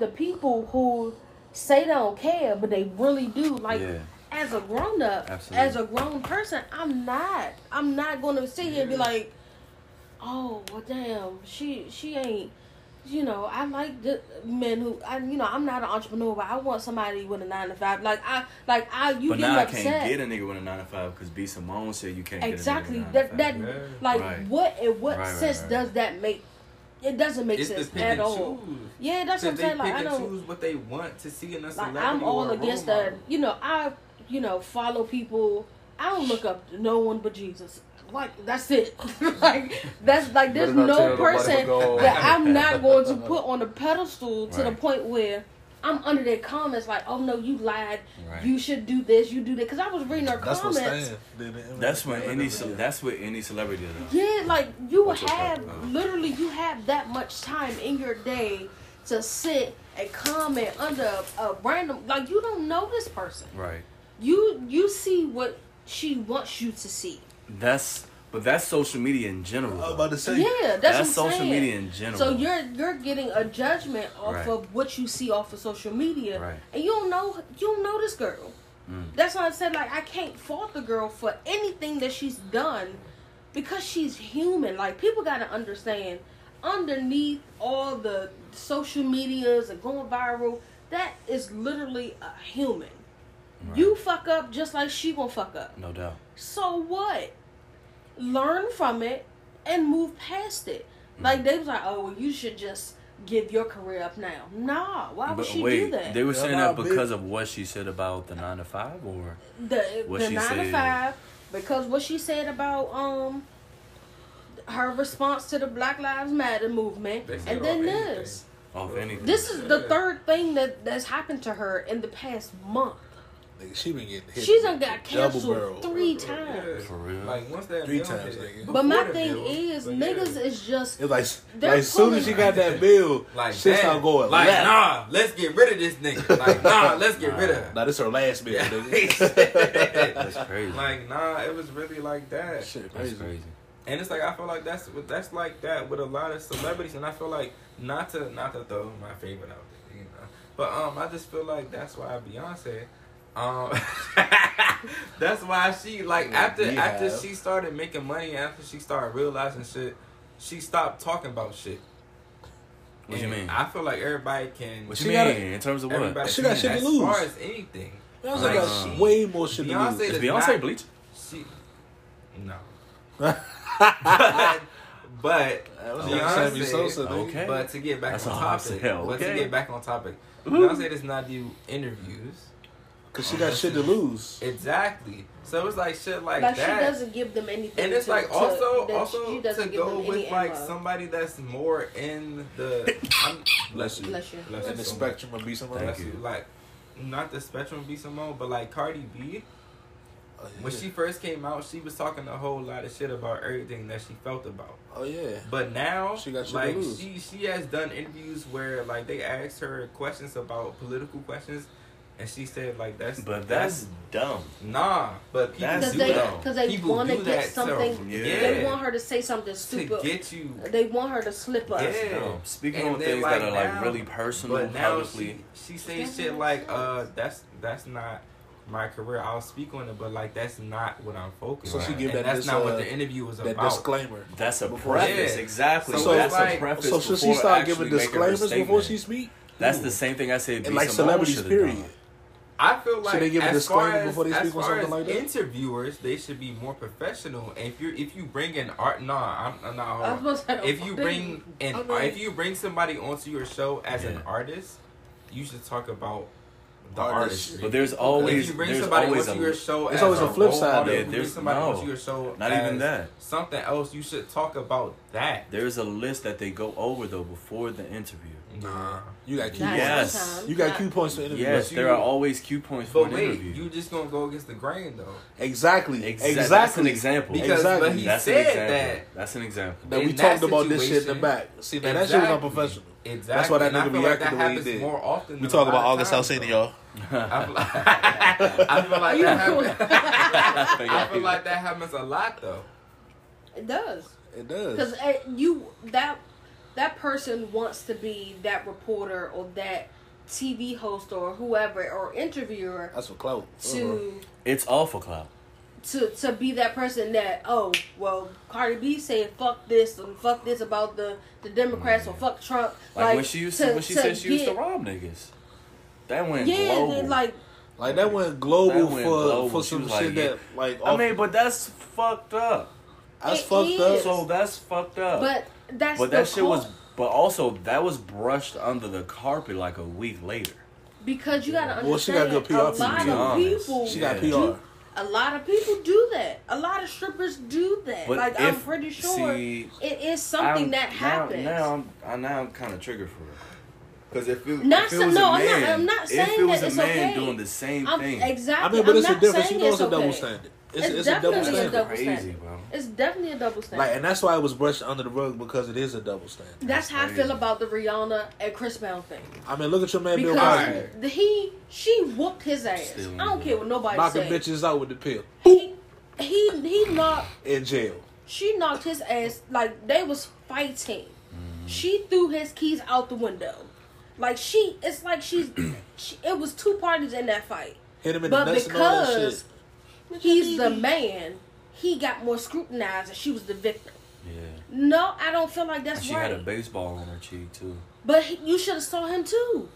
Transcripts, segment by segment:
have the people who say they don't care, but they really do. Like Yeah. as a grown up, Absolutely. as a grown person, I'm not. I'm not gonna sit here and be like, oh well, damn, she she ain't. You know, I like the men who I you know I'm not an entrepreneur, but I want somebody with a nine to five. Like I like I you But get now I upset. can't get a nigga with a nine to five because B Simone said you can't exactly get a nigga that with a that nine to Yeah. like Right. what in what Right, right, sense right. does that make? It doesn't make It's the sense pick at and all. choose. Yeah, that's what I'm Cause they saying. Like I and don't. choose what they want to see in a like I'm all against that. You know, I you know follow people. I don't look up to no one but Jesus. Like that's it. like that's like there's Better not tell no person that I'm not going to put on a pedestal to the point where I'm under their comments like, oh no, you lied. Right. You should do this. You do that. Because I was reading their That's comments. Stan did. in- That's when any Yeah. that's what any celebrity does. Yeah, like you What you're have literally you have that much time in your day to sit and comment under a, a random like you don't know this person. Right. You you see what she wants you to see. That's but that's social media in general. I was about to say. Yeah, that's, that's what I'm social saying. media in general. So you're you're getting a judgment off Right. of what you see off of social media, Right. and you don't know you don't know this girl. Mm. That's why I said like I can't fault the girl for anything that she's done because she's human. Like people got to understand underneath all the social medias and going viral, that is literally a human. Right. You fuck up just like she gonna fuck up. no doubt. So what? Learn from it and move past it. Like they was like, oh, well, you should just give your career up now. Nah, why would But she wait, do that? they were saying that big- because of what she said about the nine to five, or the what the she nine to five because what she said about um her response to the Black Lives Matter movement, and then off this. off anything. This is the third thing that that's happened to her in the past month. Nigga, she been getting hit. She's done got double canceled barrel. three times. For real? Like once that Three bill times, hit- nigga. But my thing bill, is, but niggas yeah. is just It's like, like as soon as she got that bill, like shit that. start going like left. nah, let's get rid of this nigga. Like nah, let's get rid of him. Nah, this her last bill, Yeah. nigga. That's crazy. like nah, it was really like that. Shit, that's crazy. crazy. And it's like I feel like that's that's like that with a lot of celebrities, and I feel like not to not to throw my favorite out there, you know, but um, I just feel like that's why Beyonce, um, that's why she like after We after have. she started making money, after she started realizing shit, she stopped talking about shit. What do you And mean? I feel like everybody can. What She you gotta- mean in terms of what? She got can, shit to lose. as far as anything. Beyonce Like, got she- way more shit to Beyonce lose. Is does Beyonce not- bleach? She, no. but, but That Beyonce- Sosa. Okay. But to get back That's on all I'm topic, saying, but to okay. get back on topic, Beyonce does not do interviews. Cause she got shit to lose. Exactly. So it's like shit like, that. like she doesn't give them anything. and it's to- like also that also she to go with like ammo. somebody that's more in the I'm, Bless you. Bless you. bless In the so much. spectrum of be somebody. Thank Bless you. you. Like not the spectrum of B Simone, but like Cardi B. Oh, yeah. When she first came out, she was talking a whole lot of shit about everything that she felt about. Oh yeah. But now, She got like she she has done interviews where like they asked her questions about political questions, and she said like that's But that's dumb. nah. But people That's because do they that because they want to get something. so, yeah. They want her to say something stupid. to stupid. get you. They want her to slip up. Yeah. Dumb. Speaking And on things like, that are like now- really personal, But now publicly. she she says shit like it uh that's that's not my career. I'll speak on it, but like that's not what I'm focused. So on. she give that that's dis- not what uh, the interview was That about. disclaimer. That's a Before- preface, Yeah. exactly. So So it's that's like- a preface. So should she before start giving disclaimers before she speak? That's the same thing I said. And like celebrities, period. I feel like should they give a disclaimer as, before they speak on far something as like that? Interviewers, they should be more professional. And if you if you bring an art, nah, I'm, I'm not. I was Hard. say, If you bring an, I mean- if you bring somebody onto your show as an artist, you should talk about the Artist. artistry. But there's if always you bring there's somebody always onto a, your show, There's as always a flip role side, model, though. if you bring There's- somebody no. onto your show, Not even that. Something else, you should talk about that. there's a list that they go over though before the interview. Nah. You got cue Not Yes. points. sometimes, You got not- cue points to interview. Yes, there are always cue points for But an wait, interview. you just gonna go against the grain though. Exactly. Exa- Exactly. That's an example. Because- exactly. but he That's an said example. that- That's an example. that we in that talked about this shit in the situation- back. See, now that shit was Exactly. unprofessional. Exactly. That's why that And I nigga feel be like acting that the way he happens did. more often. We than talk a about lot of August times, Alsina, though. y'all. I feel like, I feel like that happens. I feel like that happens a lot though. It does. It does. Because eh, you that that person wants to be that reporter or that TV host or whoever or interviewer That's what clout. to uh-huh. It's awful clout. to to be that person that oh well Cardi B said fuck this and fuck this about the the Democrats or mm-hmm. fuck Trump Like, when she used to, to- when she to said she used to rob niggas. That went yeah global. then, like Like that went global That went for global. for some shit like, that like I mean, but that's fucked up. that's it fucked is. up. So that's fucked up. but that's but that shit was. But also, that was brushed under the carpet like a week later. because you gotta understand Well, she got good PR a lot to be of honest. people She got PR. do- a lot of people do that a lot of strippers do that But like I'm pretty sure see, it is something I'm- that happens Now, now I'm, I, now I'm kind of triggered for it. Because if it, Not if it so- was no, a I'm not- I'm not if saying it was that a it's man okay. doing the same I'm, thing, exactly I mean, but I'm it's a not difference. You saying know, it's a okay. double standard. It's, It's it's a double definitely a standard. double crazy, standard. bro. It's definitely a double standard. Like, and that's why it was brushed under the rug because it is a double standard. That's how I feel about the Rihanna and Chris Brown thing. I mean, look at your man Bill Because Cosby Right. he, she whooped his ass. Still I don't care what nobody knocking says. bitches out with the pill He, he, he knocked, in jail. she knocked his ass like they was fighting. Mm-hmm. She threw his keys out the window. Like she, it's like she's. she, it was two parties in that fight. Hit him in But the nuts and all that because shit. He's the man, he got more scrutinized, and she was the victim. Yeah. No, I don't feel like And that's she right. She had a baseball on her cheek too. But he, you should have saw him too.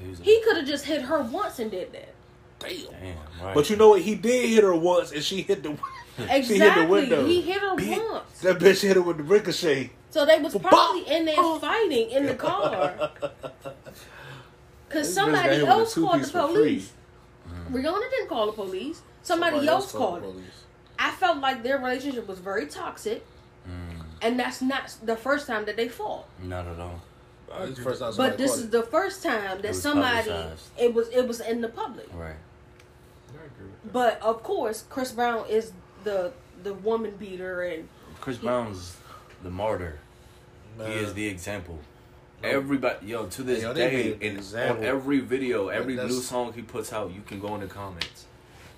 He a- He could have just hit her once and did that. Damn. Damn, right. But you know what? He did hit her once, and she hit the. Exactly. She hit the window. He hit her Bitch. once. That bitch hit her with the ricochet. So they was Bah! probably in there oh. fighting in the car. Because somebody got hit with a else called the two-piece for police. Rihanna didn't call the police. Somebody, else called it. I felt like their relationship was very toxic. Mm, And that's not the first time that they fought. not at all. Uh, this is the first time But this is the first time that was somebody publicized. it was it was in the public. Right. I agree. But of course, Chris Brown is the the woman beater and Chris Brown's the martyr. Man. He is the example. Everybody, yo, to this Yo, day, made in, on every video, every new song he puts out, you can go in the comments.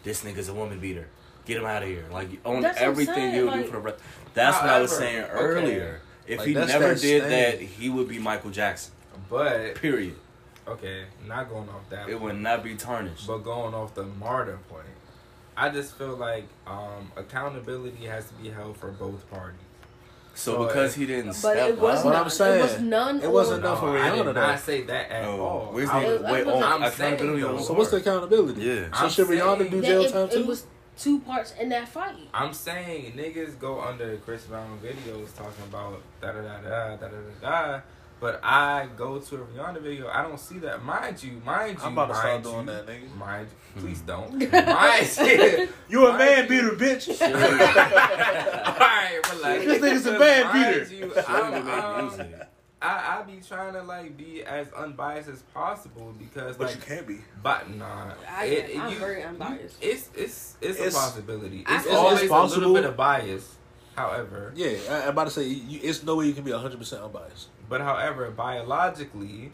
This nigga's a woman beater. Get him out of here. Like on That's everything you like- do for the rest. That's what I was However, saying okay. earlier. If Like, he never did stand. that, he would be Michael Jackson. But Period. okay, not going off that. It point, would not be tarnished. But going off the martyr point, I just feel like um, accountability has to be held for both parties. So oh, because he didn't but step it was up, not, what I'm saying, it was none. It wasn't enough for Rihanna. I did not say that at oh, no. all. Where's the was, wait on I'm accountability? Saying, so what's the accountability? Yeah. So I'm should Rihanna do jail it, time too? It was two parts in that fight. I'm saying niggas go under Chris Brown videos talking about da da da da da da da. But I go to a Rihanna video, I don't see that. Mind you, mind you, I'm about to start mind doing you, that, nigga. Mind you, please Hmm. don't. mind you. You a Mind man you. beater, bitch. Alright, relax. This nigga's a But man mind beater. You, I'm, um. I, I be trying to like be as unbiased as possible because But like you can't be. but nah I- it, it- I'm you- very unbiased. It's it's it's, It's- a possibility. I It's always it's a possible. little bit of bias. However, Yeah, I, I'm about to say you, it's no way you can be 100 percent unbiased. But however, biologically,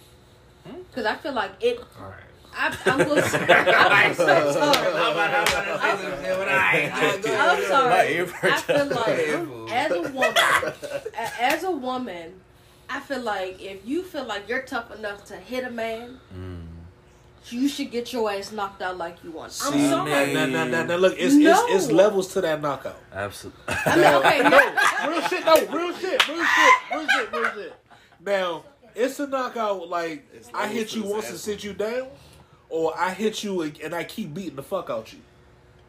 Because I feel like it. all right. I, I'm going to. I'm so sorry. I'm My sorry. I feel like as a woman, as a woman, I feel like if you feel like you're tough enough to hit a man, Mm. you should get your ass knocked out like you want. I'm See, sorry. man. Now, now, now, now, look, it's, No. it's it's levels to that knockout. Absolutely. I mean, okay, no, real shit, no, real shit, real shit, real shit, real shit. Now, it's a knockout like I hit you once and sit you down, or I hit you and and I keep beating the fuck out you.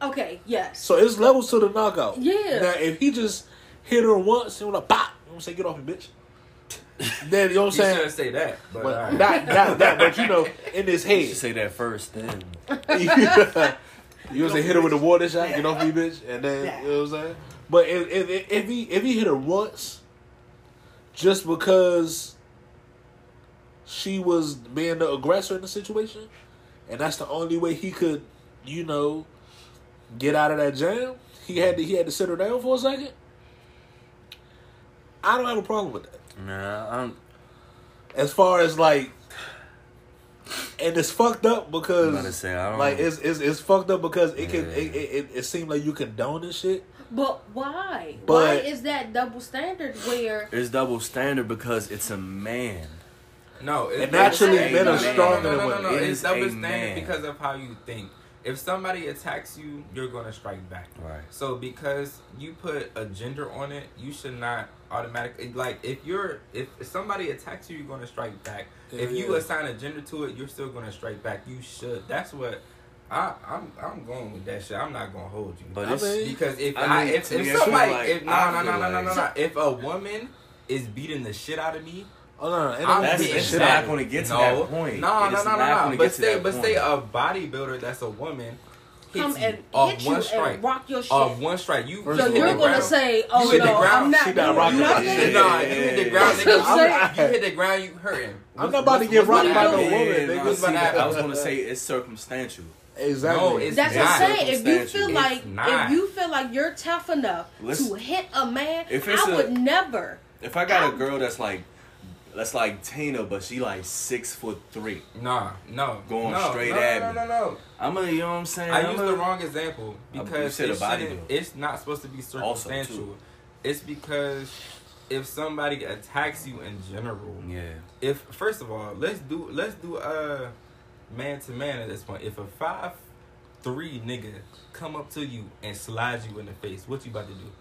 okay, yes. So it's levels to the knockout. Yeah. Now, if he just hit her once and was like, pop, you know what I'm saying, get off me, bitch. Then, you know what I'm shouldn't saying? say that, but But all right. not, not that, but you know, in his You head. say that first, then. you was a hit her with a water shot, get off me, bitch, and then you know what I'm saying. But if, if, if he if he hit her once, just because she was being the aggressor in the situation, and that's the only way he could, you know, get out of that jam. He had to he had to sit her down for a second. I don't have a problem with that. Nah, I'm. As far as like, and it's fucked up because say like it's, it's it's fucked up because it can Yeah. it, it, it, it seemed like you condone this shit But why? But- why is that double standard where It's double standard because it's a man. No, it's And naturally, men no, are no, no, stronger no, no, than no, no, women. It's It is double standard man. because of how you think. If somebody attacks you, you're gonna strike back. Right. So because you put a gender on it, you should not automatically like if you're if somebody attacks you, you're gonna strike back. if you Yeah. assign a gender to it, you're still gonna strike back. You should. That's what. I, I'm I'm going with that shit. I'm not gonna hold you. But I it's mean- Because if I I, mean, if, if I somebody like- if no no no no no no if a woman is beating the shit out of me, Oh no, no, ain't I'm no That's- it's shit not not gonna it. get to no, that point. No, no, no, no, no. But get say, but say a bodybuilder that's a woman come you and off hit one you strike, and rock your shit? off one strike. You, First so you of hit you're gonna ground. say, You "Oh hit the no, ground, I'm not she not rocking that shit. Nah, you hit the ground, That's what nigga. I'm You, hit the ground, you hurting. I'm not about to get What's rocked by no woman, Yeah, nigga. no, What's see, gonna happen? I was gonna say it's circumstantial. Exactly. No, it's That's what not. I'm saying. If you feel like not. if you feel like you're tough enough Listen, to hit a man, if it's I a- would never. If I got a I'm- girl that's like, that's like Tina, but she like six foot three, Nah, no, Going no, straight no, at no, me. no, no, no. I'm gonna, you know what I'm saying? I I'm used a- the wrong example because said a it shouldn't- it's not supposed to be circumstantial. It's because if somebody attacks you in general, Yeah. if first of all, let's do let's do uh man to man at this point. If a five three nigga come up to you and slide you in the face, what you about to do?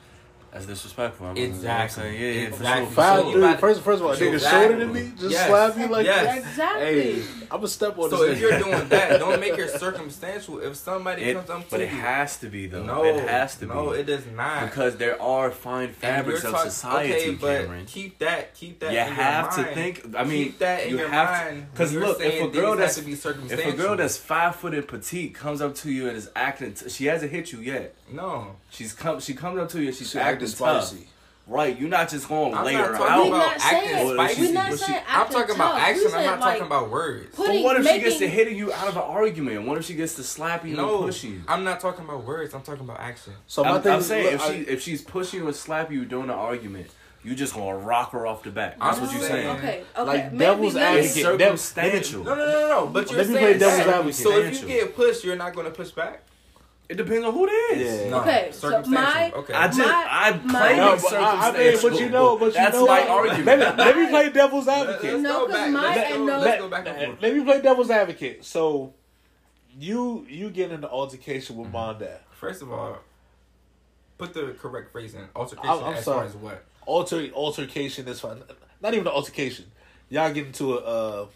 That's disrespectful. I'm Exactly. Yeah, yeah, for Exactly. sure. For Five sure. three. about- First, first of all, a nigga Exactly. shorter than me, just Yes. slap me like Yes. that. Exactly. Hey, I'm gonna step on So this. if you're doing that, don't make it circumstantial. If somebody It, comes up to you, but it you, has to be though. no, it has to no, be No, it does not. because there are fine fabrics you're of talk- society, okay, but Cameron. keep that, keep that. You in your have to think. I mean, keep that in you your have mind. Because look, if a girl that's have to be if a girl that's five foot and petite comes up to you and is acting, t- she hasn't hit you yet. no, She's come. She comes up to you and she's She acting acting tough. spicy. Right, you're not just going to I'm lay not her talking out. We're about not saying- acting we're spicy. not but she- saying I'm acting talking about tough. action. We I'm not like, talking about words. put- But what if she gets to making- hitting you out of an argument? What if she gets to slapping you No, and pushing you? I'm not talking about words. I'm talking about action. So my I'm, thing I'm is, saying look, if I- she if she's pushing you and slapping you during an argument, you just gonna rock her off the bat. That's I'm what you're saying- saying. Okay. Okay. Like maybe devil's let me- It's advocate. Circumstantial. No, no, no, no, no. But you're Let me saying play devil's that. advocate. So if you get pushed, you're not going to push back. It depends on who it is. Yeah. No, Okay, so my- okay. I just My- I my- play No, but I, I mean, but you know, but you That's know, my argument. Let me, let me play devil's advocate. No, go 'cause back. my- Let's and no- let's go back and forth. Let me play devil's advocate. So, you you get in an altercation with Monda. First of all, put the correct phrase in. Altercation I'm- I'm as sorry. far as what? Alter altercation is fine. Not even an altercation. Y'all get into a uh,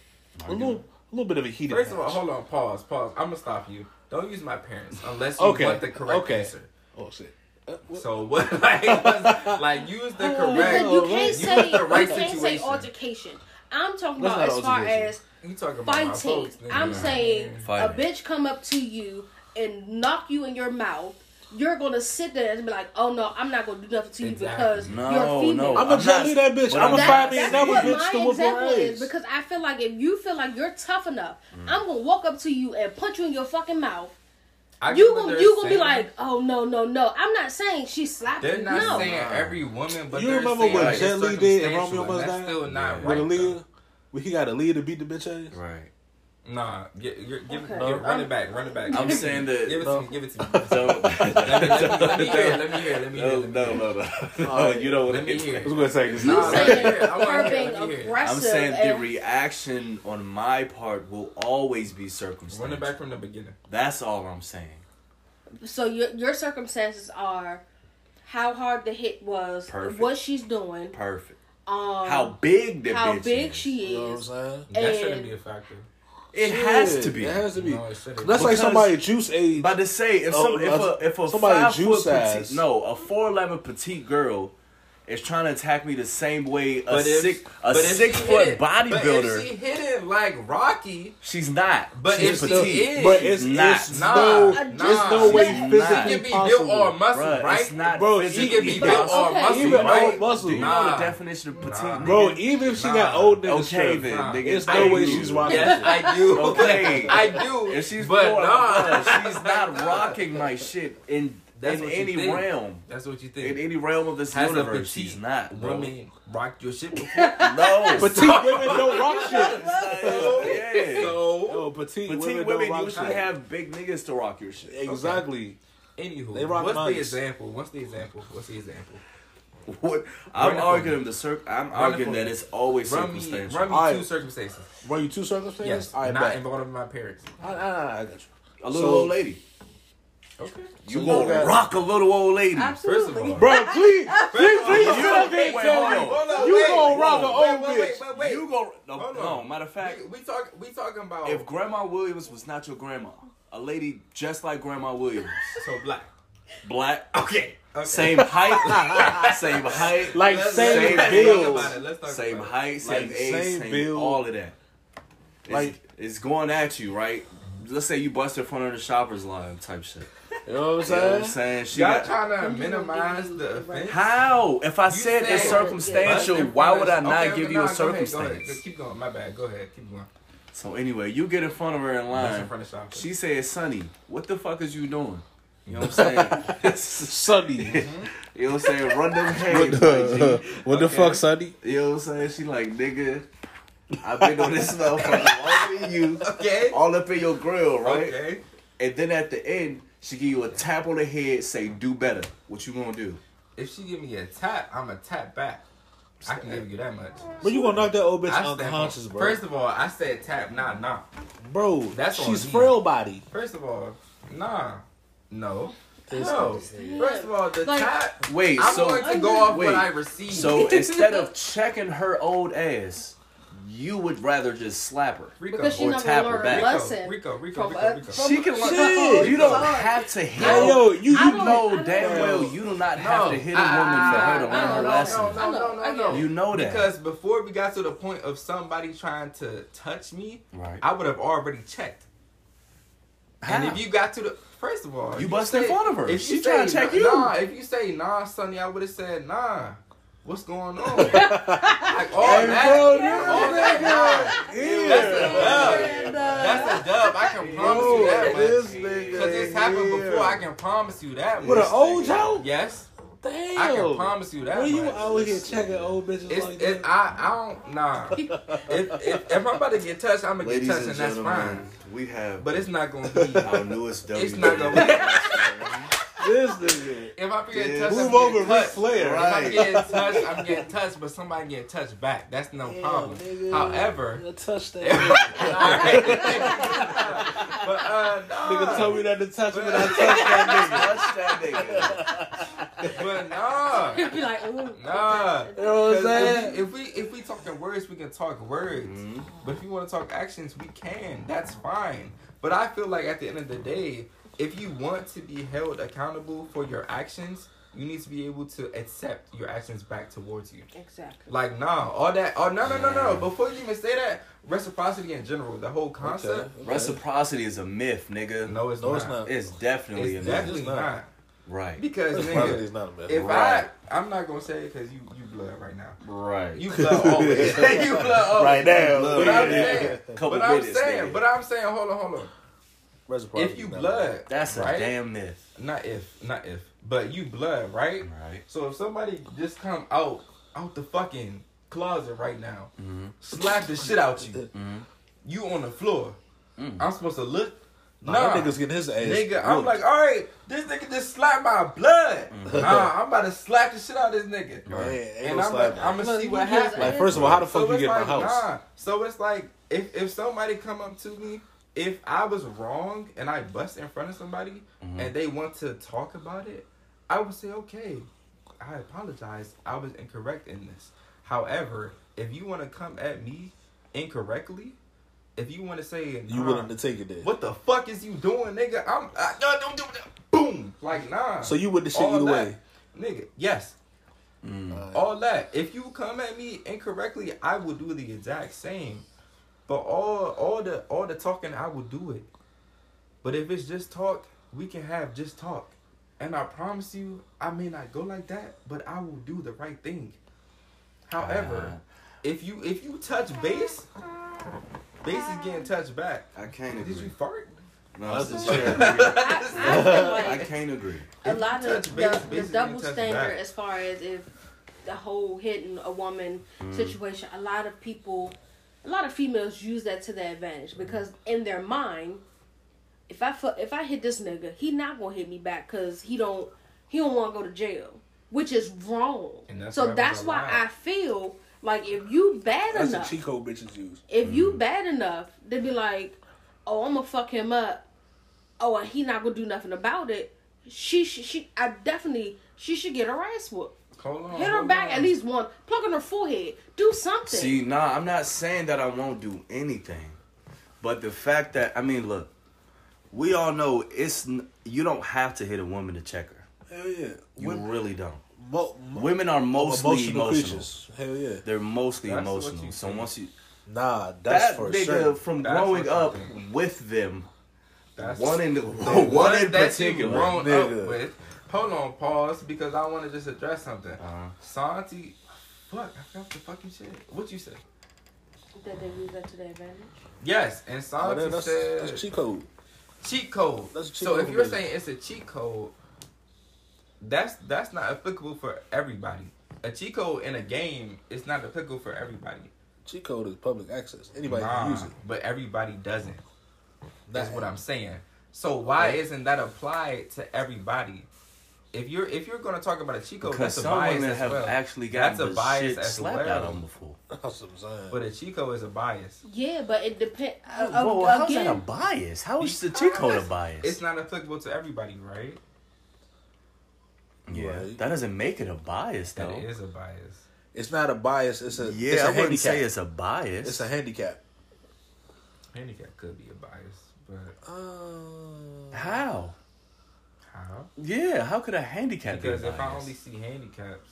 a little a little bit of a heated. First of all, hold on, pause, pause. I'm gonna stop you. Don't use my parents unless you Okay, want the correct okay. answer. Oh shit. Uh, So what? Like, what's- like use the Because correct. you can't say put the right you can't say altercation. I'm talking That's about not as far as You talking about my fighting. folks? I'm saying Fighting. a bitch come up to you and knock you in your mouth. You're gonna sit there and be like, "Oh no, I'm not gonna do nothing to you Exactly. because No, you're female." no. I'm gonna I'm gently not- that bitch. I'm I'm gonna not find me That's another what bitch my to whoop example is ass. because I feel like if you feel like you're tough enough, Mm. I'm gonna walk up to you and punch you in your fucking mouth. I You gonna you gonna be like, "Oh no, no, no." I'm not saying she slapped They're not no. saying every woman, but You remember saying what like, Jet Li did in Romeo Must and Die? still not Yeah. With right. though. Aaliyah, when he got Aaliyah to beat the bitch ass. Right. Nah, get, give, give, Okay. give, run it back, run it back. I'm saying that- Give it No. to me. Give it to me. So let, me, let, me, let me hear. Let me hear. Let me hear. No, let me no, hear. no, no. Oh, you know what let me it is. hear. I was gonna say this. You Nah, saying hear. I wanna her hear it. being Let me hear it. aggressive? I'm saying the reaction on my part will always be circumstantial. Run it back from the beginning. That's all I'm saying. So your your circumstances are how hard the hit was, Perfect. what she's doing, Perfect. um, How big the how bitch big is. she You know what I'm is. saying? That And- shouldn't be a factor. It Shit, has to be. It has to be. No, it shouldn't. That's like somebody juice age. About to say if Oh, some if a if a somebody five juice foot ass. petite no a four eleven petite girl is trying to attack me the same way a But if- six a but six foot hit it- bodybuilder. But if she hit it like Rocky, she's not. But she's if she is- but it's, not. it's Nah, no, nah. it's no way She's physically not. she can be possible. built all muscle, Bruh, right? It's not Bro, physically she can be built all okay. muscle, Even right? all muscle. Do you know the definition of petite? Nah. Bro, even if she got old nigga okay strength, then, Nah. nigga. It's I no way do. she's rocking. Yes, I do. Okay. I do. If she's but four, nah, she's not rocking my shit in That's in any realm. That's what you think. In any realm of this Has a universe, petite she's not. Bro. woman rocked your shit before? No, Petite women don't rock shit. yeah. so Yo, petite, Petite women, women don't rock usually shit. have big niggas to rock your shit. Exactly. Anywho, They rock what's the example? What's the example? What's the example? What I'm Run arguing the cir- I'm Run arguing that it's always Run me, circumstantial. run me Alright. two circumstances. Run you two circumstances? Yes, I not bet. involving my parents. I, I, I got you. A little So- old lady. Okay. You So gonna got- rock a little old lady. Absolutely. all- Bro, please, please, please You- sit up here and wait, tell me. on. Hold on, You wait, gonna rock an old wait, bitch. wait, wait, wait. You go no, no. Matter of fact, we, we talk. We talking about if Grandma Williams was not your grandma, a lady just like Grandma Williams, so black. black, Okay. okay. same height, same height, Like Let's- same let's talk bills. about it. Let's talk same height, same Like, age, same same, build. all of that. It's, Like- it's going at you, right? Let's say you bust in front of the shoppers line type shit. You know what I'm You know what I'm saying? saying? She Y'all got, trying to minimize the the offense? how? If I You said it's circumstantial, why would I not okay, give okay, you a nah, go ahead, go circumstance? ahead. Keep going. My bad. Go ahead. Keep going. So anyway, you get in front of her in Bust in line. front of shoppers. She says, "Sonny, what the fuck is you doing?" You know what I'm saying? Sunny. Mm-hmm. you know what I'm saying? Run them What hands, the, my what the fuck, Sunny? G. You know what I'm saying? She like, nigga, I've been on this motherfucker longer than you, Okay. all up in your grill, right? Okay. And then at the end, she give you a tap on the head, say, "Do better." What you gonna do? If she give me a tap, I'm a tap back. I can give you that much. But you gonna knock that old bitch I stand unconscious, on- bro. First of all, I said tap, not knock. bro, That's she's me. frail body. First of all, nah, no, It's- no. First of all, the Like- tap. Wait, I'm so going to go off wait, what I received. so instead of checking her old ass, you would rather just slap her. Rico, Because she's Or not tap gonna her learn a back. lesson. Rico, Rico, from Rico, a- Rico. from- She can from- learn. You don't Son. have to hit. Hey, yo, you, I You don't- know I damn don't- well you do not have No, to hit a woman for her to I- learn I her know, lesson. No, no, no, no, no. You know that. Because before we got to the point of somebody trying to touch me, Right. I would have already checked. And if you got to the first of all, You if bust in say- front of her. If She you to say check you. Nah, if you say nah, Sonny, I would have said nah. What's going on? like all Hey, that, bro, all this that, nah. Yeah. That's a dub. That's a dub. I can promise Bro, you that this much. Because it's happened here. before. I can promise you that With an much. old joke? Yes, Damn. I can promise you that When you much. out here checking old bitches It's, like it, that? I, I don't, nah. if, if, if I'm about to get touched, I'm going to get Ladies touched, and and that's fine. we have But it's not going to be. our newest It's not gonna this nigga. If I'm getting Yeah. touched, Move I'm over, getting Ric touched. Flair. If I'm getting touched, I'm getting touched, but somebody getting touched back. That's no Damn, problem. nigga. However, You touch that. but uh, nah, nigga told me not to touch him, and I But- touched that Touch that nigga. but nah, He'd be like, ooh. nah. You know what I'm saying? If we, if we if we talking words, we can talk words. Mhm. But if you want to talk actions, we can. That's fine. But I feel like at the end of the day, if you want to be held accountable for your actions, you need to be able to accept your actions back towards you. Exactly. Like nah, all that. Oh no no no no. Before you even say that, reciprocity in general, the whole concept. Okay. Reciprocity is a myth, nigga. No, it's No, not. it's not. It's definitely It's a myth. definitely It's not. not. Right. Because Reciprocity nigga, is not a myth. if Right. I, I'm not gonna say it because you you blood right now. Right. You blood always. you blood always. Right now. Blood, But I'm saying, but I'm saying, but I'm saying, hold on, hold on. Reciprocity If you is not a blood, That's a right? damn myth. Not if, not if, but you blood, right? Right. So if somebody just come out out the fucking closet right now, Mm-hmm. slap the shit out you, Mm-hmm. you on the floor. Mm. I'm supposed to look. Nah, Nah, nigga's getting his ass. nigga, I'm like, all right, this nigga just slapped my blood. Mhm. Nah, I'm about to slap the shit out of this nigga. Right. Man, And I'm like, I'm gonna see what happens. Like, first of all, how the fuck So you it's get in like, my house? Nah. So it's like if if somebody come up to me, if I was wrong and I bust in front of somebody Mhm. and they want to talk about it, I would say, okay, I apologize. I was incorrect in this. However, if you want to come at me incorrectly, if you want to say, You nah, willing to take it there? what the fuck is you doing, nigga? I'm I, no, don't do that. Boom, like nah. So you with the shit All either that. way? nigga, yes. Mm. All that. If you come at me incorrectly, I will do the exact same. But all all the all the talking, I will do it. But if it's just talk, we can have just talk. And I promise you, I may not go like that, but I will do the right thing. However, Ah. if you if you touch base, base is getting touched back. I can't Did agree. you fart? No, it's the That's chair. I, I I can't agree. a lot of touch the, base, the base is double standard back. as far as if the whole hitting a woman Mm. situation, a lot of people, a lot of females use that to their advantage because in their mind, if I fu- if I hit this nigga, he not gonna hit me back because he don't he don't want to go to jail, which is wrong. And that's so why that's why allowed. I feel like if you bad That's a enough, cheat code bitches use. if you mm-hmm. bad enough, they be like, "Oh, I'm gonna fuck him up." Oh, and he not gonna do nothing about it. She, she, she I definitely, she should get her ass whooped. Hold on. Hit her hold back on. at least one. Plug on her forehead. Do something. See, nah, I'm not saying that I won't do anything, but the fact that I mean, look, we all know it's you don't have to hit a woman to check her. Hell yeah. You Women, really don't. mo- mo- Women are mostly emotional. creatures. Hell yeah. They're mostly That's emotional. So think. once you Nah, that's that for nigga sure. from That's growing up with them, That's one in the, the one in that you particular. grown Nigga. Up with. Hold on, pause, because I want to just address something. Uh-huh. Santi, fuck, I forgot the fucking shit. What you say? that they use that to their advantage. Yes, and Oh, Santi that- that's, said that's cheat code. cheat code. That's cheat so code if you're saying it's a cheat code, that's that's not applicable for everybody. A cheat code in a game is not applicable for everybody. Cheat code is public access. Anybody Nah, can use it. but everybody doesn't. That's Nah. what I'm saying. So why isn't that applied to everybody? If you're if you're gonna talk about a cheat code, Because that's a some bias women as have well. actually gotten That's a bias shit as slapped well. out of them before. That's what I'm saying. But a cheat code is a bias. Yeah, but it depends. Uh, Whoa, uh, how's that a bias? How is the cheat code a bias? It's not applicable to everybody, right? yeah, Right. that doesn't make it a bias though. is a bias. it's not a bias. It's a Yeah, It's a I wouldn't handicap. say it's a bias. It's a handicap. Handicap could be a bias, but Uh, how? How? Yeah, how could a handicap Because be a if I only see handicaps,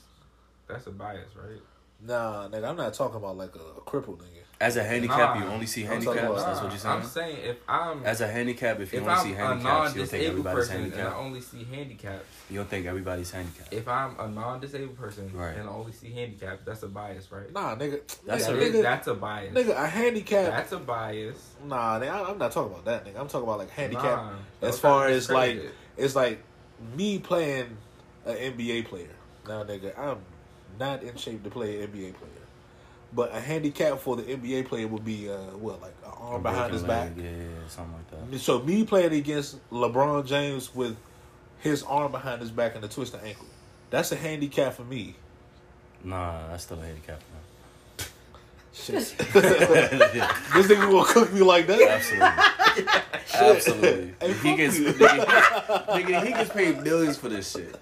that's a bias, right? nah, nigga, I'm not talking about like a, a crippled nigga. As a handicap, Nah. you only see handicaps. about- That's what you're saying. I'm saying if I'm As a handicap, if you if only I'm see a handicaps, you don't think non-disabled everybody's person and I only see handicaps, You don't think everybody's handicapped. if I'm a non-disabled person Right. and I only see handicaps, that's a bias, right? Nah, nigga. That's That nigga, a- nigga, that's a bias. nigga, a handicap. That's a bias. Nah, nigga, I- I'm not talking about that, nigga. I'm talking about like handicap. Nah, as far as like, discredit it's like me playing an NBA player. Now, nigga, I'm not in shape to play an NBA player. But a handicap for the NBA player would be uh, what, like an arm behind his broken back. Yeah, yeah, something like that. So me playing against LeBron James with his arm behind his back and a twisted ankle, that's a handicap for me. Nah, that's still a handicap. Shit. This nigga gonna cook me like that? Absolutely. Absolutely. Hey, he gets nigga, he, nigga, he gets paid millions for this shit.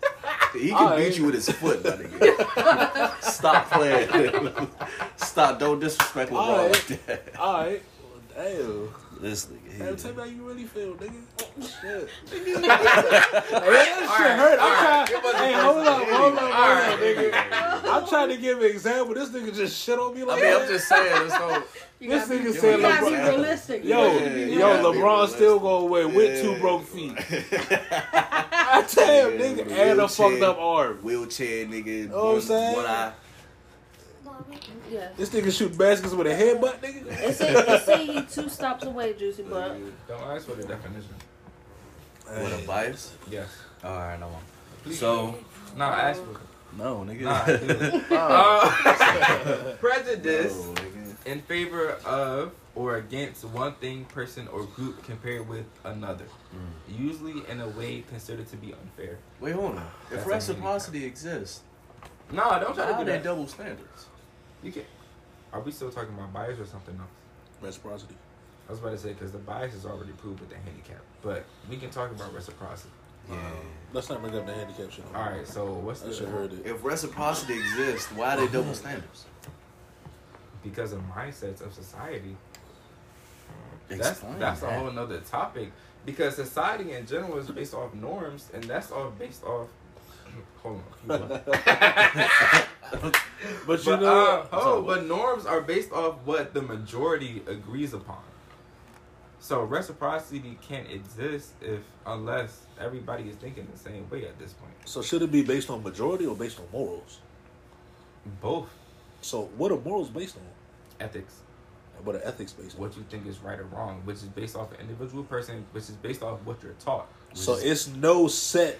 He can Alright. beat you with his foot, my nigga. Stop playing. Stop. Don't disrespect LeBron Alright. like that. All right. Damn. This nigga. Hey, tell me how you really feel, nigga. Shit. hey, that shit right, hurt. all I'm right. trying. Hey, hold up, hold up, hold up, right. nigga. I'm trying to give an example. This nigga just shit on me I like mean, that. I'm just saying. So, you This gotta be, nigga you said gotta be realistic. Yo, Yeah, yo, you gotta be LeBron realistic. still going away win with two Yeah. broke feet. I tell him, nigga, with a and a fucked up arm. wheelchair, nigga. know what I'm saying? one eye. Yeah. This nigga shoot baskets with a headbutt, nigga. They say, they say he two stops away, Juicy, but Don't ask for the definition. With a bias? Yes. Alright, no. Please. So, No, ask for no, nigga. Nah, dude. Uh, prejudice No, nigga. in favor of or against one thing, person, or group compared with another. Usually in a way considered to be unfair. Wait, hold on. That's If reciprocity exists, No, don't try to are do that. double standards? You can Are we still talking about bias or something else? Reciprocity. I was about to say because the bias is already proved with the handicap, but we can talk about reciprocity. Yeah. Let's not bring up the handicap shit. All right, so what's I the heard it. If reciprocity exists, why are they double standards? because of mindsets of society. That's Explain that's a that. whole nother topic because society in general is based off norms, and that's all based off. Hold on. But you know, uh, oh, but norms are based off what the majority agrees upon. So reciprocity can't exist if unless everybody is thinking the same way at this point. so should it be based on majority or based on morals? Both So what are morals based on? ethics, And what are ethics based on? what you think is right or wrong, which is based off an individual person, which is based off what you're taught. So is- it's no set.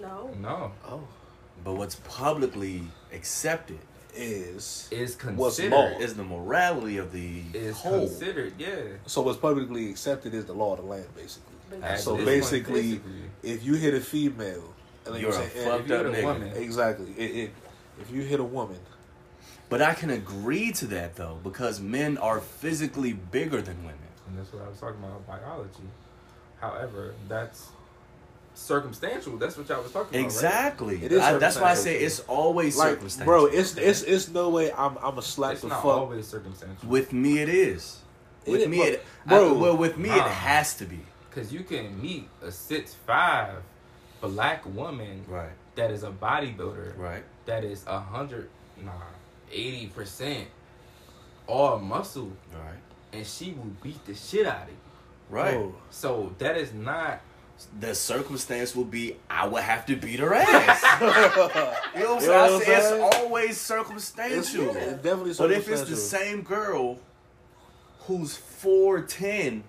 No. No, Oh, But what's publicly accepted is is What's considered law? is the morality of the is whole. considered. Yeah, so what's publicly accepted is the law of the land, basically. At So this point, basically, if you hit a female, and then You're you a say, fucked up nigga. woman. exactly. It, it, if you hit a woman, But I can agree to that though, because men are physically bigger than women. and that's what I was talking about biology. However, that's circumstantial. That's what y'all was talking about. Exactly. It is I- that's why I say it's always like, circumstantial. bro, it's it's it's no way I'm I'm a Right? slap It's the not fuck. always circumstantial. with me it is. With It- me bro- it bro, I- well with me it has to be. Because you can meet a six five black woman Right. that is a bodybuilder Right. that is a hundred, nah, eighty percent all muscle, Right. and she will beat the shit out of you. Right. Bro, So that is not. The circumstance will be I would have to beat her ass. you know what I'm You know saying? what I I'm saying? it's always it's, circumstantial. it's definitely But if it's the same girl who's 4'10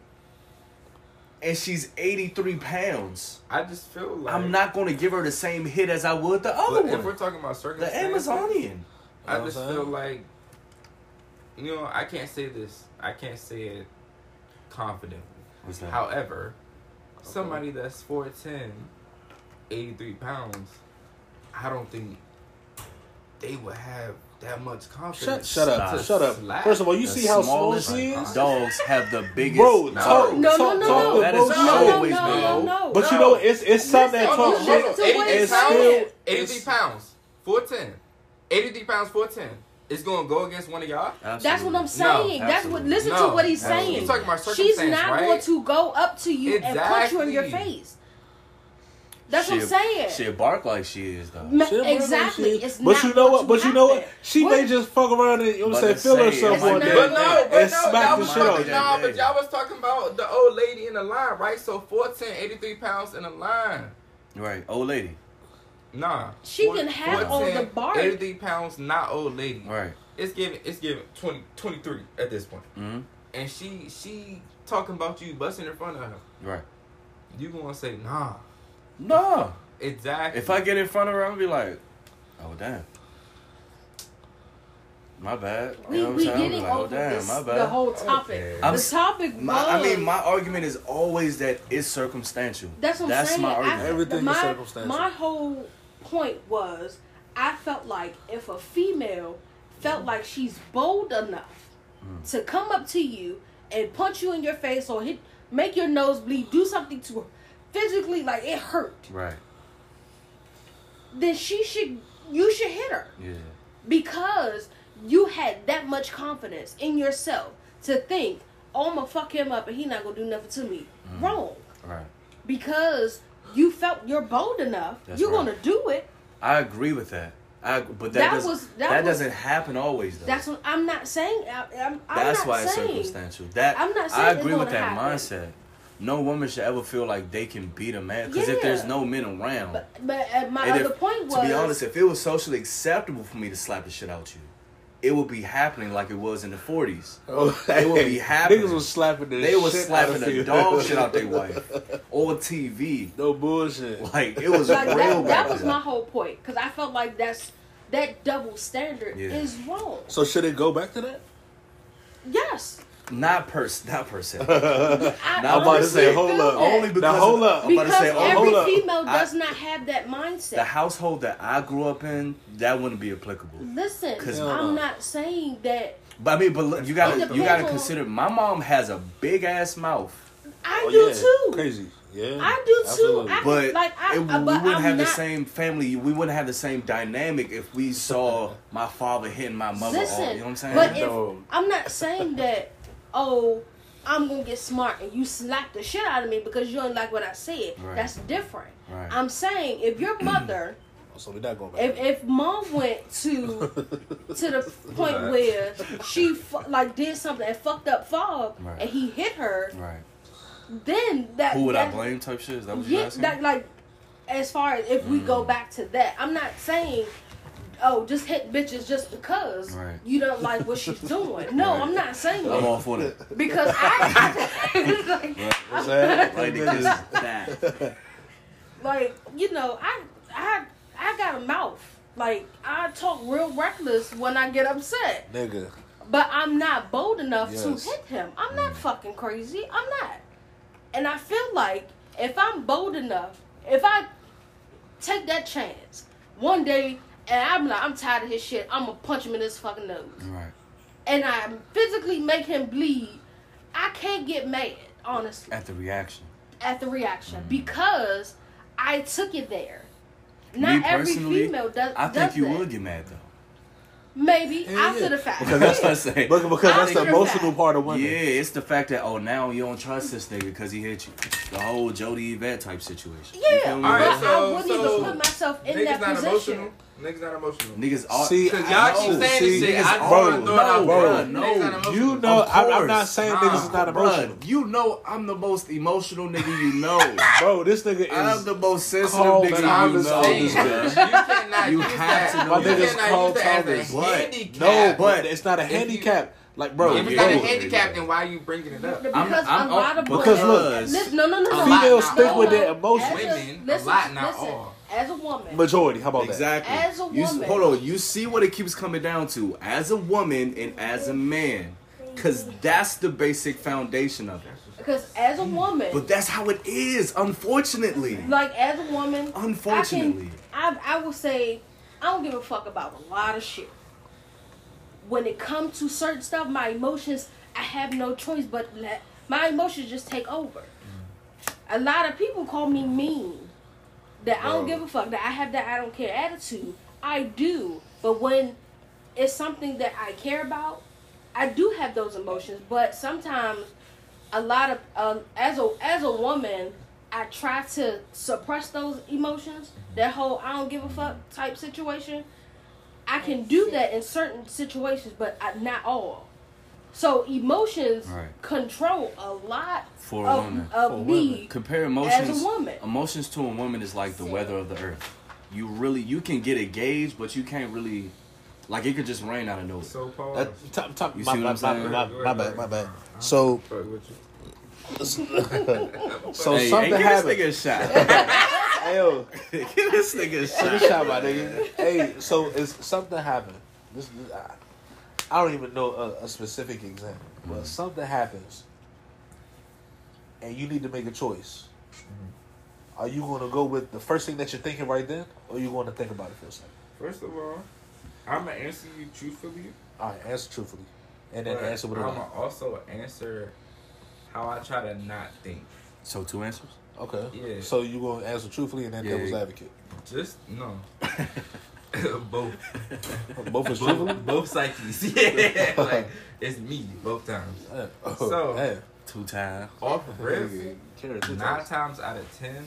and she's 83 pounds, I just feel like I'm not going to give her the same hit as I would the other But if we're talking about circumstances, The Amazonian. I just feel like, you know, I can't say this. I can't say it confidently. What's that? However, somebody that's 4'10", 83 pounds, I don't think they would have that much Shut, confidence. shut up, to shut up. slap. First of all, you The see how small smallest she is, Dogs have the biggest. bro. No. Talk, No, no, talk, no, talk no. the That is bullshit. No, no, always no, been. no, no. But you No. know, it's it's some that Listen, talk you shit. listen to what It's he's still, saying. 83 it's, pounds, 4'10", 83 pounds, 4'10". It's gonna go against one of y'all. That's what I'm Absolutely. saying. That's what. Listen No, to what he's absolutely. saying. He's talking about She's not right? going to go up to you and punch you in your face. That's what I'm saying. She'll bark like she is, though. Ma- Shit, bro, exactly. shit. It's but you know what? But you know what? She What- may just fuck around and you know what I'm But saying, to feel say herself it one might day be- But no, but and no, smack the shit out. talking, no, but y'all was talking about the old lady in the line, right? So 4'10", 83 pounds in the line. Right. Old lady. Nah. She can have all the bark. 83 pounds, not old lady. Right. It's giving, it's giving 20, 23 at this point. hmm And she, she talking about you busting in front of her. Right. You gonna say, nah. No. Exactly. If I get in front of her, I'm gonna be like, oh damn. My bad. You We know what we? I'm getting like, oh over damn, this, my the whole topic. Okay. The s- topic was. My, I mean, my argument is always that it's circumstantial. That's what I'm That's saying. my I- argument. Everything is circumstantial. My whole point was, I felt like if a female felt like she's bold enough Mm. to come up to you and punch you in your face or hit, make your nose bleed, do something to her physically, like it hurt, Right. then she should, you should hit her Yeah. because you had that much confidence in yourself to think, oh, I'm gonna fuck him up and he not gonna do nothing to me. Mm. Wrong. Right. Because you felt you're bold enough, That's you're right. gonna do it. I agree with that. I but that, That doesn't, was- that, that was- doesn't happen always though. That's what I'm not saying. I, I'm, I'm That's why it's circumstantial. That I'm not I saying agree with that happen. mindset. No woman should ever feel like they can beat a man because if there's no men around, But, but uh, my other if, point was to be honest, if it was socially acceptable for me to slap the shit out you, it would be happening like it was in the 40s. Oh, They would be happening. Niggas was slapping the They was slapping out of the dog shit out their wife on TV. No bullshit. Like it was like real that, back that was my whole point because I felt like that's that double standard Yeah. is wrong. So should it go back to that? Yes, Not per not per se. I I'm I'm about to say, hold up. Only because Now hold up. I'm about to say, oh, every hold up. female I- does not have that mindset. the household that I grew up in, that wouldn't be applicable. Listen, 'Cause- I'm not saying that But I mean, but look, you gotta you gotta depends on- consider. My mom has a big ass mouth, I Oh, do yeah. too. Crazy. Yeah. I do too. I- but, like, I- it- we but wouldn't I'm have the same family. We wouldn't have the same dynamic if we saw my father hitting my mother. Listen, all, you know what I'm saying? but if I'm not saying that, oh, I'm gonna get smart and you slap the shit out of me because you don't like what I said. Right. That's different. Right. I'm saying if your mother, So we're not going back. if if mom went to to the point that? where she fu- like did something and fucked up Fog Right. and he hit her, right. then that Who would I blame? Type shit. Is that what you're Yeah, asking? that like as far as if we go Mm. back to that, I'm not saying. Oh, just hit bitches just because Right. you don't like what she's doing. No, Right. I'm not saying that. I'm all for that. because I, like, What's that? Like that. like you know, I I I got a mouth. Like I talk real reckless when I get upset, Nigga. but I'm not bold enough Yes. to hit him. I'm not Mm. fucking crazy. I'm not. And I feel like if I'm bold enough, if I take that chance one day and I'm like, I'm tired of his shit, I'm gonna punch him in his fucking nose. Right. And I physically make him bleed, I can't get mad, honestly, At the reaction. at the reaction Mm. because I took it there. Me Not every female does. I think does you that. would get mad though. Maybe Yeah, after yeah. the fact. Because that's That's what I say. Because, because that's the emotional fact. part of women. Yeah, it's the fact that oh now you don't trust this nigga because he hit you. The whole Jody Yvette type situation. You yeah, feel me? but Alright, I wouldn't so even put myself in that not position. emotional. Niggas not emotional. Niggas are See, Cause y'all know, keep saying see, this shit. I are- bro, bro, throw it out, no, bro. bro, no. You know, Of I, I'm not saying Nah. niggas is not emotional. Bruh, you know I'm the most emotional nigga you know. Bro, this nigga I'm is. the most sensitive nigga you on know. this bitch. You cannot You use have that. to know My that. nigga's You cannot Carl use that as a Thomas. What? No, but But it's not a handicap. Like, bro, if it's not a handicap, then why are you bringing it up? Because I'm- I'm- a lot of because look, no, no, no, no. females not stick with their emotions. Women, a lot, not all. As a woman, Majority. How about that? Exactly. As a You woman- hold on. You see what it keeps coming down to as a woman and as a man, because that's the basic foundation of it. because as a woman, But that's how it is, unfortunately. like as a woman, Unfortunately. I, can, I I will say I don't give a fuck about a lot of shit. When it comes to certain stuff, my emotions, I have no choice but let my emotions just take over. A lot of people call me mean. That I don't give a fuck. That I have that I don't care attitude. I do, but when it's something that I care about, I do have those emotions. But sometimes, a lot of um, as a as a woman, I try to suppress those emotions. That whole I don't give a fuck type situation. I can do that in certain situations, but I, not all. So emotions Right. control a lot For a of, woman. of For me women. Compare emotions. as a woman. Emotions to a woman is like the weather of the earth. You really you can get a gauge, but you can't really like it could just rain out of nowhere. So Paul, That, top, top, You my, see what I'm my, saying? my, my bad, my bad. So, fuck with you. so hey, something hey, give happened. this nigga a shot. Hey, yo, give this nigga a Take a shot. shot, my nigga. Hey, so it's something happened. This, this I, I don't even know a, a specific example, but mm-hmm. something happens, and you need to make a choice. Mm-hmm. Are you going to go with the first thing that you're thinking right then, or you going to think about it for a second? First of all, I'm gonna answer you truthfully, All right, answer truthfully, and then but answer with a I'm gonna also answer how I try to not think. So two answers? Okay. Yeah. So you going to answer truthfully and then Yeah, devil's advocate. Just no. both, Both is both, both psyches. Yeah, like it's me both times. Yeah. Oh, So- man. Two times. Off rip, Carrot two nine times. times out of ten,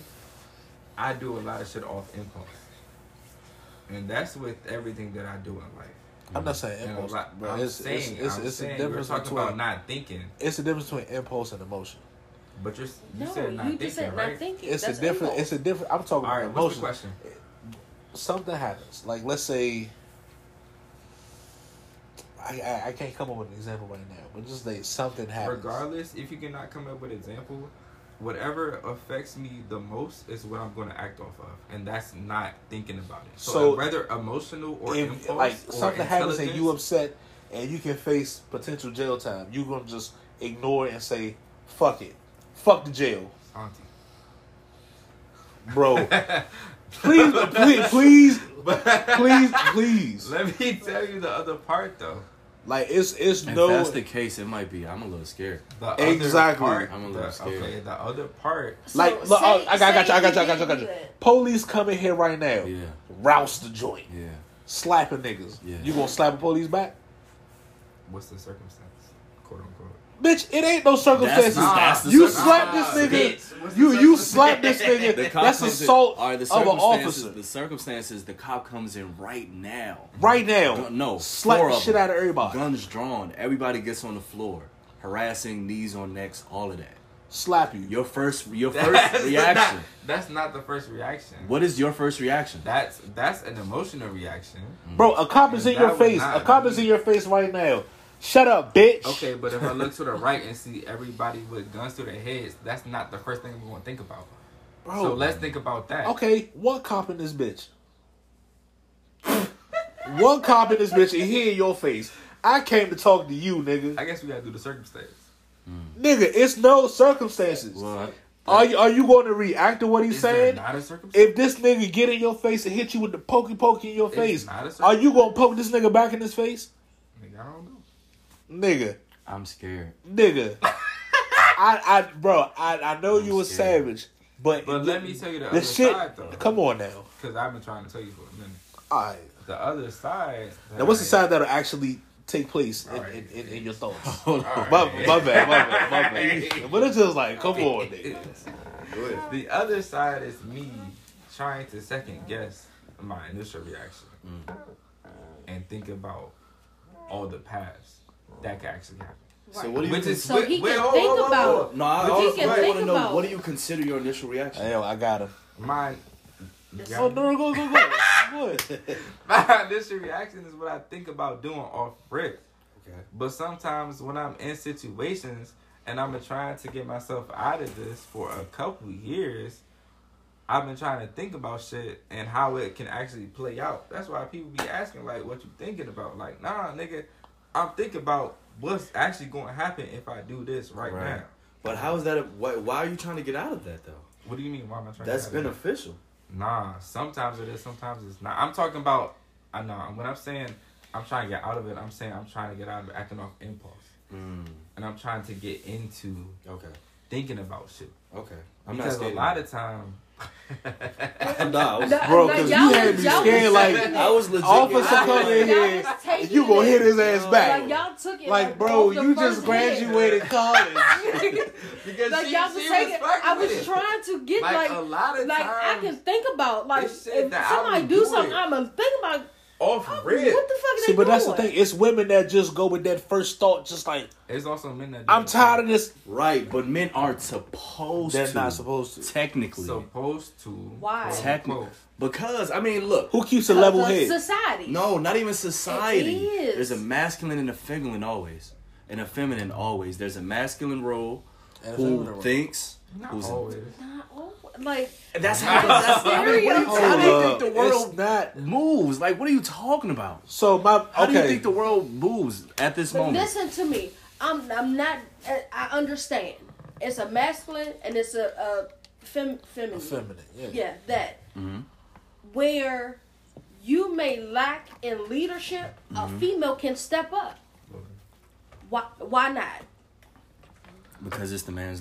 I do a lot of shit off impulse, and that's with everything that I do in life. I'm not saying impulse, lot- bro. I'm It's, saying, it's, it's, I'm it's a difference we're talking between about not thinking, it's a difference between impulse and emotion. but you're you no, said not you thinking, just said right? not thinking. It's That's a different. impulse. It's a different. I'm talking All right, about what's the emotion. question? Something happens. Like let's say, I, I I can't come up with an example right now, but just say something happens. Regardless, if you cannot come up with an example, whatever affects me the most is what I'm going to act off of, and that's not thinking about it. So, So, whether emotional or if impulse like or something happens and you upset and you can face potential jail time, You're gonna just ignore it and say, "Fuck it, fuck the jail, Auntie. bro." please, please, please, please, please. Let me tell you the other part though. Like it's it's If no. that's the case, it might be. I'm a little scared. The Exactly. Other part, I'm a little the- scared. Okay, the other part. Like, So, look, oh, I got, I got you, I got you, I got you, I got you. Police coming here right now, Yeah, rouse the joint, yeah. slapping niggas. Yeah. You gonna slap a police back? What's the circumstance? Quote unquote. Bitch, it ain't no circumstances. That's- that's the you circumstance. slap this nigga. the You you circumstance? slap this nigga. The cop That's comes in- assault all right, the of an officer. The circumstances, the cop comes in right now. Right now. Gun- no, slap the shit out of everybody. Guns drawn. Everybody gets on the floor, harassing, knees on necks, all of that. Slap you. Your first, your That's first reaction. Not, that's not the first reaction. What is your first reaction? That's that's an emotional reaction. Bro, a cop is in your face. not A cop is in your face right now. Shut up, bitch. Okay, but if I look to the right and see everybody with guns to their heads, that's not the first thing we want to think about. Bro. So let's think about that. Okay, one cop in this bitch. one cop in this bitch and he in your face. I came to talk to you, nigga. I guess we gotta do the circumstance. Hmm. Nigga, it's no circumstances. Well, Are you are you going to react to what he's Is saying? not a circumstance? If this nigga get in your face and hit you with the pokey pokey in your It's face, not a are you gonna poke this nigga back in his face? Nigga, I don't know. Nigga, I'm scared. nigga. I, I, bro, I, I know I'm you was scared. savage, but But let me tell you the, the other shit. side though. Come on now. Because I've been trying to tell you for a minute. All right. The other side. Now, what's the I- side that'll actually take place in, Alright. in, in, in your thoughts? Hold on. Alright. My, my bad, my bad, my bad. But it's just like, come on, nigga. The other side is me trying to second guess my initial reaction Mm. and think about all the paths that could actually happen. So what do you? Which is So he wait, can hold- think hold- hold- about- hold. No, I But he also want to know what do you consider your initial reaction? Hey, yo, I got him. my. Oh, no, go, go, go. go. My initial reaction is what I think about doing off rip. Okay. But sometimes when I'm in situations and I'm trying to get myself out of this for a couple years, I've been trying to think about shit and how it can actually play out. That's why people be asking like, "What you thinking about?" Like, nah, nigga, I'm thinking about what's actually going to happen if I do this right, Right. now. But how is that? A, why, why are you trying to get out of that though? What do you mean? Why am I trying? That's to get out of beneficial. Nah, sometimes it is, sometimes it's not. I'm talking about. I know when I'm saying I'm trying to get out of it. I'm saying I'm trying to get out of acting off impulse, Mm, and I'm trying to get into okay. thinking about shit. Okay. I'm because a lot of time. Nah, I was, Bro, nah, 'cause y'all you had me scared like- I was legit. Officer come in here, you gonna hit his ass Like back. y'all took it Like, bro, you just graduated college. because like she, y'all was taking. I was it. trying to get like, like, a lot of like I can think about like if I somebody do do something. I'm gonna think about off oh, rip. what the fuck are See, they but that's the thing. It's women that just go with that first thought, just like It's also men that. do I'm it. tired of this. Right, but men aren't supposed They're to. not supposed to. Technically. supposed to. Why? quote, Technically. Because, I mean, look. Who keeps a level Because head? Society. No, not even society. It is. There's a masculine and a feminine always. And a feminine always. There's a masculine role And a who feminine role. thinks. Not who's always. Not all- like That's how, that's how, I mean, what do you, how do you think up. the It's world not. moves? Like, what are you talking about? So my How do you think the world moves at this But moment? listen to me. I'm I'm not. uh, I understand. It's a masculine and it's a, a fem, feminine. feminine. Yeah. Yeah, that. Mhm. Where you may lack in leadership, a female can step up. Why? Why not? Because it's the man's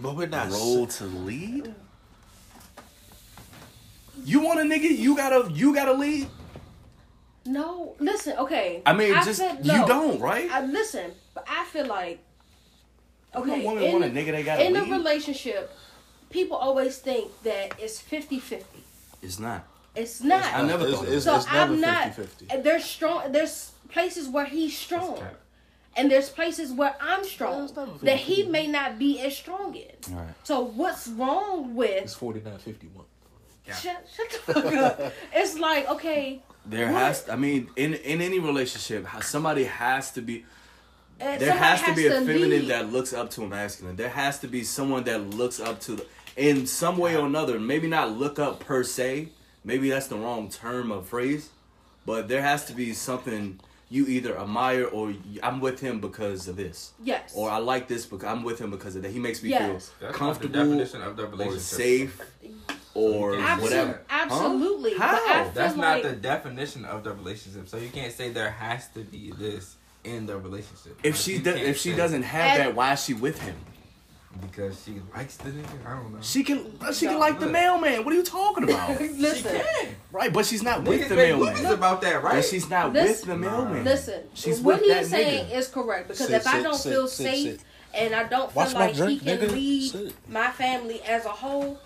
But we're not. role to lead. You want a nigga? You gotta. You gotta lead. No. Listen. Okay. I mean, just said you no. don't, right? I listen, but I feel like. Okay. no woman in want a nigga they gotta in a relationship, people always think that it's 50-50. It's not. It's not. I never It's, thought it's, so it's never I'm not. 50-50. There's strong. There's places where he's strong, and there's places where I'm strong it's that he may not be as strong in. All right. So what's wrong with? It's with? 49-51. Shut, shut the fuck up. It's like okay. There What? has. I mean, in in any relationship, ha- somebody has to be. uh, There has to be a feminine lead. that looks up to a masculine. There has to be someone that looks up to, the, in some way or another. Maybe not look up per se. Maybe that's the wrong term of phrase, but there has to be something you either admire or I'm with him because of this, Yes. or I like this because I'm with him because of that. He makes me Yes. feel That's not the comfortable definition of the or relationship. safe or Absolutely. whatever. Absolutely. Huh? How? feel That's like, not the definition of the relationship. So you can't say there has to be this in the relationship. If Like, she you does, can't if she doesn't have And- that, why is she with him? because she likes the nigga, I don't know. She can, uh, she can No. like the mailman. What are you talking about? Listen. She can. right, but she's not with Niggas the make movies mailman. about that, right? But she's not This- with the mailman. Listen, She's what with he's saying nigga. is correct because Sit, if I don't sit, feel sit, safe sit. and I don't feel Watch like drink, he can nigga. lead Sit. my family as a whole,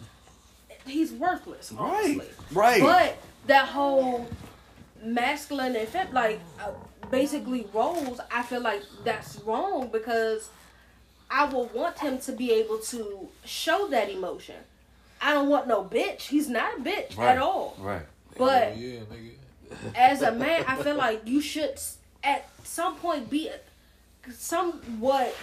he's worthless. Right, Honestly. right. But that whole masculine and fem- like uh, basically roles, I feel like that's wrong because I will want him to be able to show that emotion. I don't want no bitch. He's not a bitch Right. at all. Right. But yeah, nigga. as a man, I feel like you should at some point be somewhat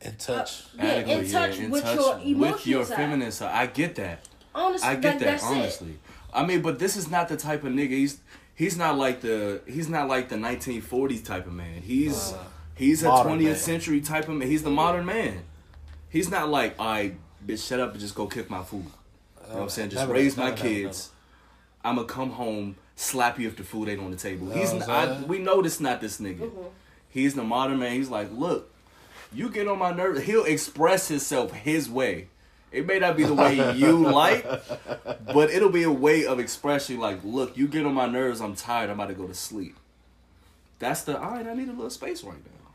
In uh, touch. yeah, Adequate, in touch yeah, in with touch your emotional with your side. Uh, feminine side. I get that. Honestly, I get like, that. that's Honestly, I mean, but this is not the type of nigga. He's he's not like the he's not like the 1940s type of man. He's uh, He's a 20th man. century type of man. He's the modern man. He's not like, all right, bitch, shut up and just go kick my food. You know what I'm uh, saying? Just Never, raise my never, never, kids. I'm gonna come home, slap you if the food ain't on the table. He's not, I'm I, saying? we know this not this nigga. Uh-huh. He's the modern man. He's like, look, you get on my nerves. He'll express himself his way. It may not be the way you like, but it'll be a way of expressing like, look, you get on my nerves. I'm tired. I'm about to go to sleep. That's the all right. I need a little space right now.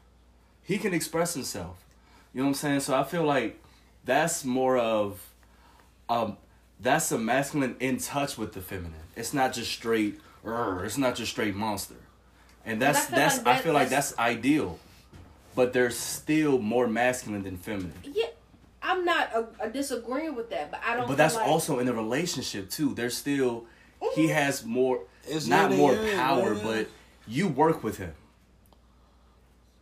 He can express himself. You know what I'm saying? So I feel like that's more of, um, that's a masculine in touch with the feminine. It's not just straight. It's not just straight monster. And that's I feel that's like I that- feel like that's- that's ideal, but they're still more masculine than feminine. Yeah. I'm not a, a disagreeing with that, but I don't. But that's like... also in the relationship too. There's still mm-hmm. he has more, it's not more end, power, man. but you work with him.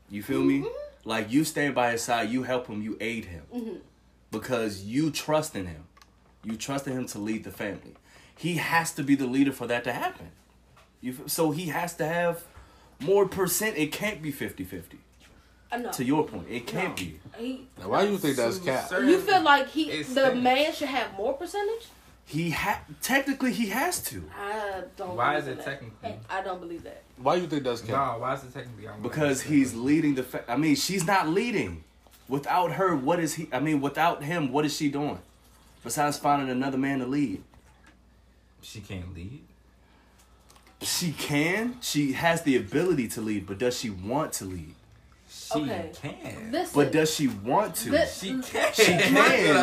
You feel mm-hmm. me? Like you stand by his side, you help him, you aid him, mm-hmm. because you trust in him. You trust in him to lead the family. He has to be the leader for that to happen. You feel, so he has to have more percent. It can't be 50 50 no. To your point, it can no. be. He, now, why do you think that's cap? You feel like he, the man, should have more percentage. He ha- technically he has to. I don't. Why is it that. technically? I don't believe that. Why do you think that's cap? No, why is it technically? I'm because he's leading the. Fa- I mean, she's not leading. Without her, what is he? I mean, without him, what is she doing? Besides finding another man to lead. She can't lead. She can. She has the ability to lead, but does she want to lead? She Okay. can. Listen, But does she want to? This- She can. She can,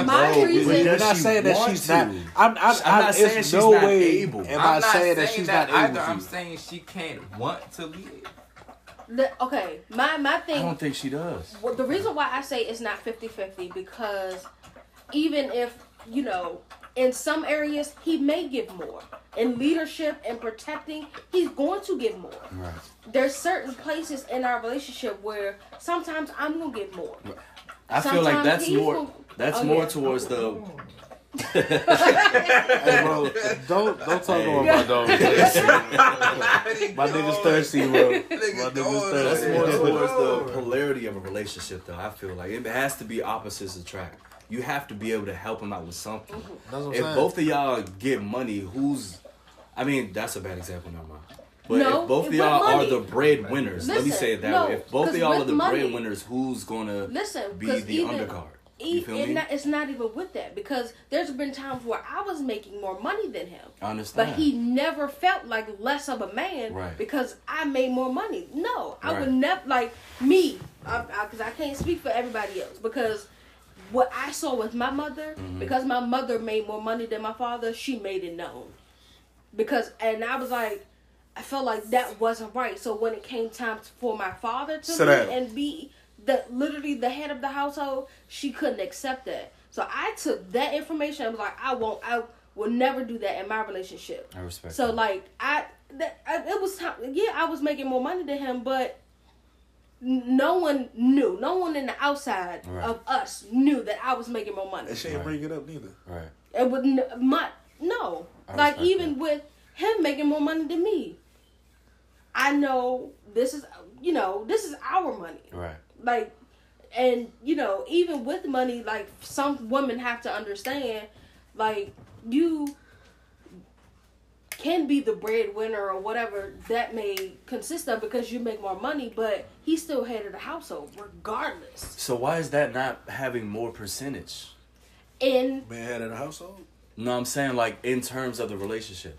My bro. reason- but We're does not she saying that she's to? not. I'm, I'm, I'm I'm not saying she's no not way able. Am I'm I not saying that she's not either. able I'm saying she can't want to leave. the, okay, my my thing. I don't think she does. Well, the reason why I say it's not 50-50 because even if you know in some areas he may give more in leadership and protecting he's going to give more Right. there's certain places in our relationship where sometimes i'm gonna give more I feel like that's more. gonna- That's Oh, more yeah. towards the. Hey, bro, don't don't talk Hey. about my dog. my nigga's thirsty, bro. My nigga's That's more towards the polarity of a relationship, though. I feel like it has to be opposites attract. You have to be able to help him out with something. Mm-hmm. That's what I'm If saying. both of y'all get money, who's? I mean, that's a bad example. Never mind. But No, if both of y'all money. are the breadwinners, let me say it that no, way. If both of y'all are the money- breadwinners, who's gonna listen be the even undercard? e- You feel it me? not- it's not even with that because there's been times where i was making more money than him I understand. But he never felt like less of a man Right. because I made more money. No, I Right. would never like me because I, can't speak for everybody else because what I saw with my mother Mm-hmm. because my mother made more money than my father. She made it known because and I was like. I felt like that wasn't right. So when it came time for my father to Sit down. and be the literally the head of the household, she couldn't accept that. So I took that information. I was like, I won't. I will never do that in my relationship. I respect. So that. like I, that, I it was time. Yeah, I was making more money than him, but no one knew. No one in the outside Right. of us knew that I was making more money. And she ain't bring it up neither. right. It would n- my no. I Like even that. with him making more money than me, I know this is you know this is our money. Right. Like, and you know even with money, like some women have to understand, like you can be the breadwinner or whatever that may consist of because you make more money, but he's still head of the household regardless. So why is that not having more percentage? In Man head of the household. No, I'm saying like in terms of the relationship.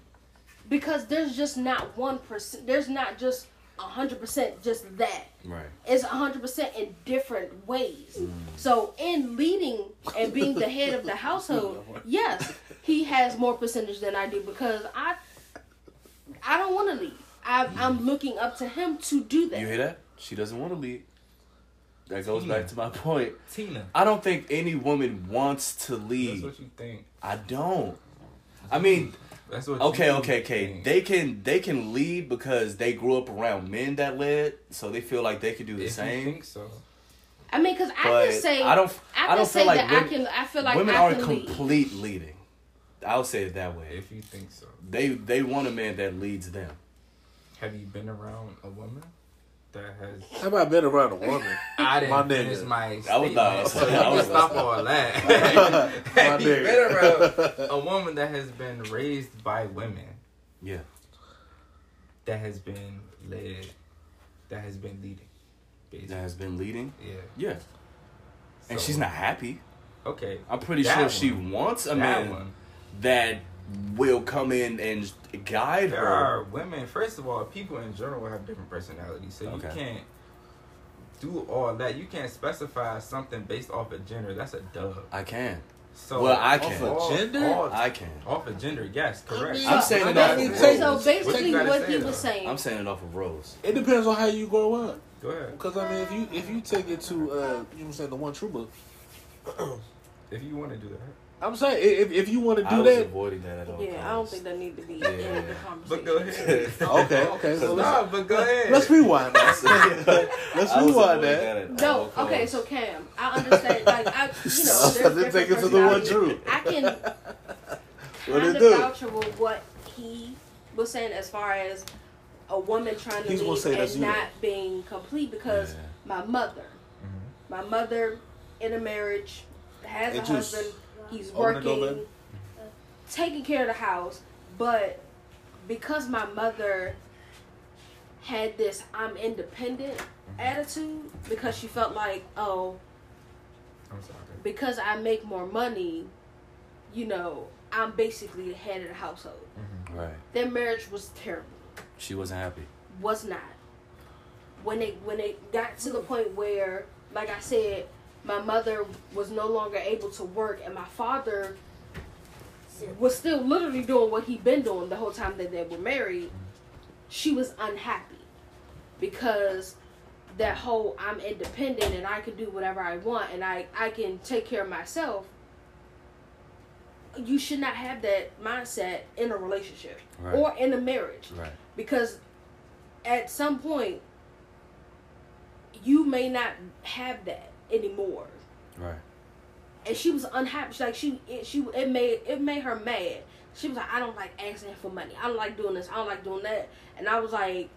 because there's just not one percent, there's not just a hundred percent just that. Right. It's a hundred percent in different ways. Mm. So in leading and being the head of the household, yes, he has more percentage than I do because I, I don't want to lead. I, I'm looking up to him to do that. You hear that? She doesn't want to lead. That goes back to my point. Tina. I don't think any woman wants to leave. That's lead. what you think. I don't. I mean, That's what. okay, you okay, okay. think. They can they can lead because they grew up around men that led, so they feel like they could do the If you same. think so. I mean, because I But can say I don't. I I, can don't say feel like that women, I can. I feel like women I aren't can lead. complete leading. I'll say it that way. If you think so. They they want a man that leads them. Have you been around a woman? that has. Have I been around a woman? I didn't My nigga. finish my That was statement, not- so you can was stop not- all that. Have you been around a woman that has been raised by women, Yeah. that has been led, that has been leading, basically. That has been leading. Yeah. Yeah. And she's not happy. Okay. I'm pretty That sure she wants a that man one. That will come in and guide There her. are women. First of all, people in general have different personalities, so Okay. you can't do all that. You can't specify something based off of gender. That's a dub. I can. So Well, I Off can. of all- gender? all- I can. off of gender, yes, correct. mean, I'm saying it off of take- so basically, What what say, he though? was saying. I'm saying it off of Rose. It depends on how you grow up. Go ahead. Because I mean, if you if you take it to uh, you know what I'm saying the one true book, If you want to do that. I'm saying if if you want to I do was that, avoiding that at all Yeah, I don't think that need to be Yeah. in the conversation. But go ahead. okay, okay, so let's, no, but go ahead. let's rewind that. let's I was rewind avoiding that. at No, all okay, so Cam, I understand. Like, I, you know, I there's didn't take it to the one true. I can What kind of do? vouch for what he was saying as far as a woman trying to He's gonna lead say that's and you, not being complete because Yeah. my mother, Mhm. my mother in a marriage has Hey, a Juice, husband. He's open the door, working, taking care of the house, but because my mother had this I'm independent Mm-hmm. attitude because she felt like, oh, I'm because I make more money, you know, I'm basically the head of the household. Mhm. Right. Their marriage was terrible. She wasn't happy. Was not. When they when they got to the point where, like I said, my mother was no longer able to work and my father was still literally doing what he'd been doing the whole time that they were married, she was unhappy because that whole I'm independent and I can do whatever I want and I, I can take care of myself. You should not have that mindset in a relationship Right. or in a marriage Right. because at some point you may not have that anymore Right. and she was unhappy. She, like she, it, she, it made it made her mad. She was like, I don't like asking for money. I don't like doing this. I don't like doing that. And I was like,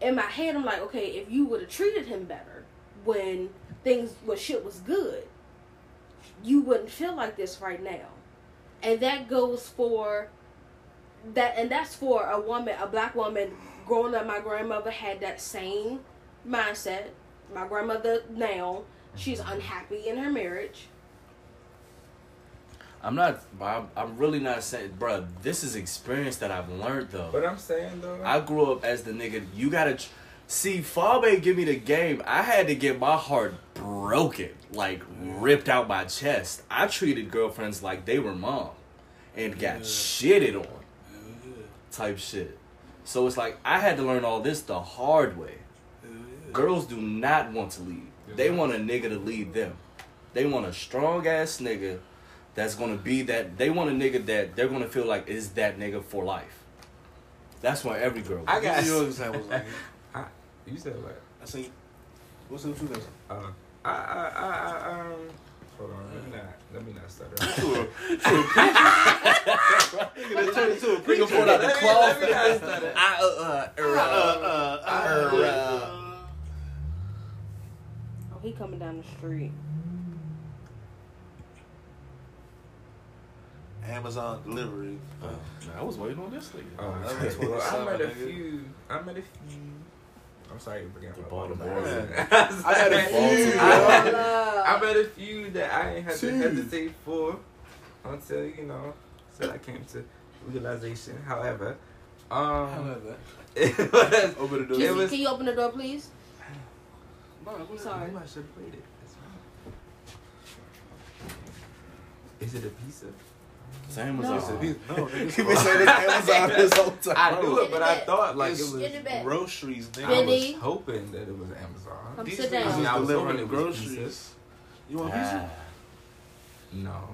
in my head, I'm like, okay, if you would have treated him better when things, when shit was good, you wouldn't feel like this right now. And that goes for that, and that's for a woman, a black woman growing up. My grandmother had that same mindset. My grandmother now, she's unhappy in her marriage. I'm not. I'm, I'm really not saying, bro. This is experience that I've learned though. But I'm saying though, I grew up as the nigga. You gotta tr- see. Fabe give me the game. I had to get my heart broken, like ripped out my chest. I treated girlfriends like they were mom, and got Yeah. shitted on, type shit. So it's like I had to learn all this the hard way. Girls do not want to lead. They want a nigga to lead them. They want a strong ass nigga that's gonna be that. They want a nigga that they're gonna feel like is that nigga for life. That's why every girl. I got- Give me your examples. Like, I, you said what? I see. What's the two guys? Uh, I, I, I, I, um, hold on. Let me not, let me not stutter. Nigga, turn into a Nigga pulled out the Let me- cloth. let me not stutter. I, uh, uh, uh, uh, Oh, he coming down the street. Amazon delivery. uh, I was waiting on this nigga. Oh, That's well, I 27, met a nigga. few. I met a few. I'm sorry to forget The about Baltimore. Baltimore. I had a few. I, I met a few that I ain't had to Two. hesitate for until you know, until I came to realization. However, um, However, it was. open the door. can, you, can you open the door, please? No, I wasn't- Sorry. I should have waited. It's fine. Is it a pizza? Same as No. us. No, nigga, He been saying this Amazon this whole time. I knew it, but I thought like it's it was. In the bed. groceries, nigga. I was Benny. hoping that it was Amazon. Come These sit down. I mean, I is was delivering hoping it groceries. You want pizza? Ah. No,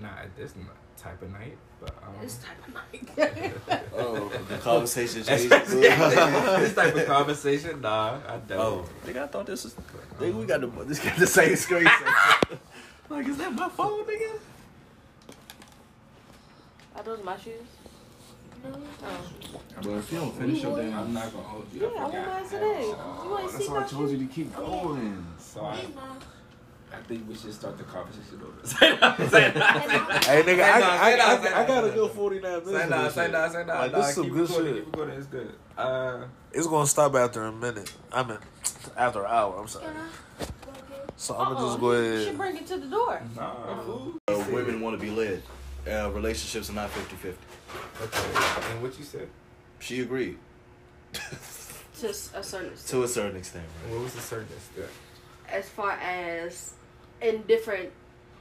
not at this type of night. But This type of night. oh, the conversation changed. this type of conversation, nah, I don't. oh, nigga, I thought this was. Nigga, we got the this got the same screen. like, is that my phone, nigga? Are those my shoes? No. Oh. But if you don't finish your damn, I'm not gonna hold you. Yeah, I I want forgot. mine today. You ain't that's why I told you to keep going. So I, I think we should start the conversation over. Say no, say no. Hey nigga, Say I, no, I, say no, I, I got a say good 49 minutes. Say of no, say shit. no, say no. Like, nah, this is some good recording, shit. Keep recording. It's good. Uh, It's gonna stop after a minute. I mean, after an hour. I'm sorry. So I'm gonna just go You ahead. should bring it to the door. nah. Uh, women want to be led. Uh, relationships are not 50-50. Okay. And what you said? She agreed To s- a certain extent. to a certain extent. Right? What was the certain step? As far as in different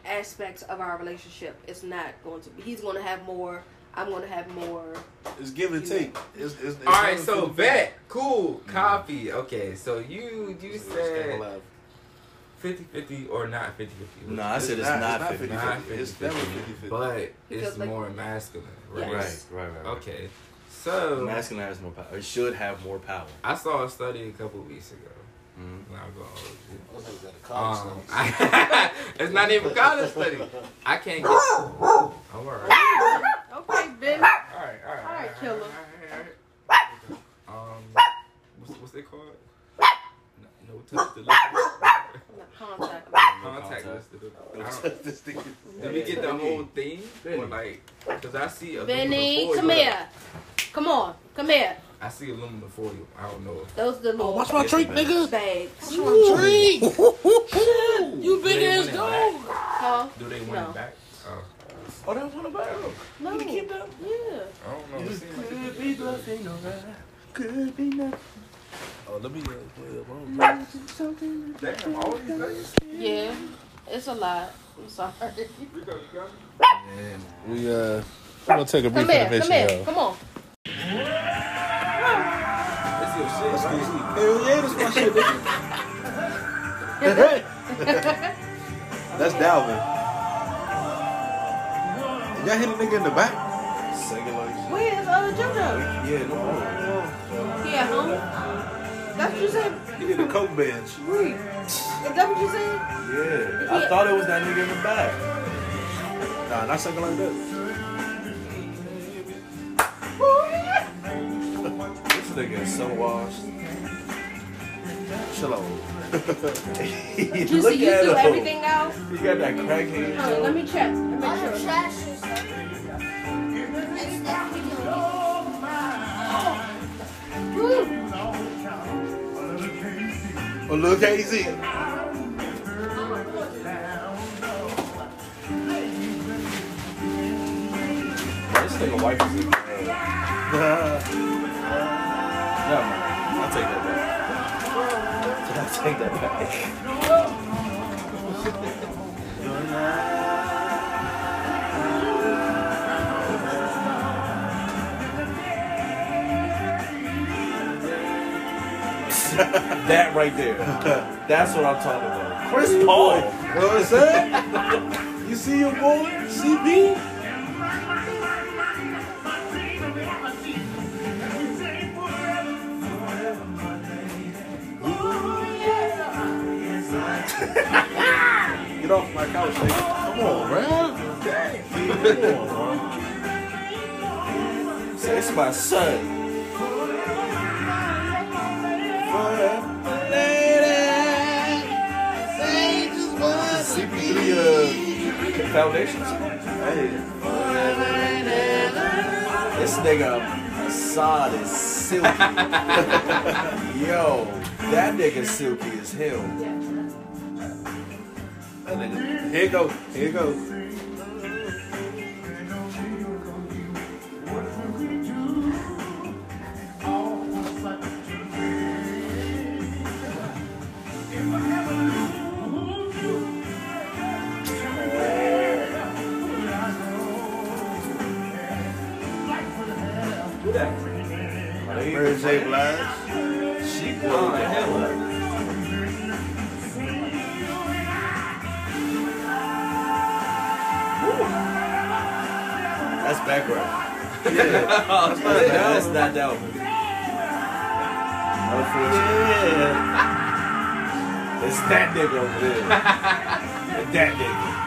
aspects of our relationship, it's not going to be. He's going to have more. I'm going to have more. It's give and take. It's, it's, it's All right, so a- vet, cool, mm-hmm. copy. Okay, so you you said 50-50 or not 50-50? No, I said it's not 50-50. Not 50. It's definitely 50-50. But it's like- more masculine, right? Yes. Right, right, right. right. Okay, so Masculine has more power. It should have more power. I saw a study a couple weeks ago. Mhm. And I'll go over it. Um, I, it's not even college study. I can't get. I'm alright. Okay, Ben. Alright, alright. All right, killer. alright, alright. Um, what's, what's it called? No, no touch the lip. Contact. Contact list. I don't- this thing. Did we get the whole thing? Or like, cause I see aluminum Benny, foil. come here. Come on, come here. I see aluminum foil. I don't know. Those the little Watch my drink, nigga. bags. Drink. You Do they want it back? Huh? Do they want No. it back? Oh, Oh, that was on the back. No. keep that? Yeah. I don't know. It seems like Could be bluffing, alright. Could be nothing. Oh, let me. Uh, play up. I'm Damn, all these things. Yeah. It's a lot. I'm sorry. We go, you got me? Yeah, man. We uh, we're gonna take a brief Come here, come here. y'all. Come on. That's your shit, That's right? Hell yeah, that's my shit, nigga. That's Dalvin. Y'all hit a nigga in the back? Second like Where's uh JoJo? Yeah, no more. He at home? That's what you said? He did a coke bench. Reed. Is that what you said? Yeah. I thought it was that nigga in the back. Nah, not something like that. Nigga is so washed. Chill out. You Look see, you at threw him. everything out? He got that crackhead. Hold on, let me check. Let me All the check. trash is Everything we do. Woo. Oh, look, K-Ci. This nigga wife is in I'll take that back. I'll take that back. that right there. That's what I'm talking about. Chris Paul. You know what I'm saying? you see your boy, CB? Get off my couch, nigga. Come on, man. Come on, bro. Say, it's my son. CP3 uh, Foundations. Hey, This nigga Assad is silky. Yo, that nigga silky as hell. Here you go. Here you go. Background. Yeah. That's not That's, bad. that's not that one. Unfortunately. It's that nigga over there. that nigga.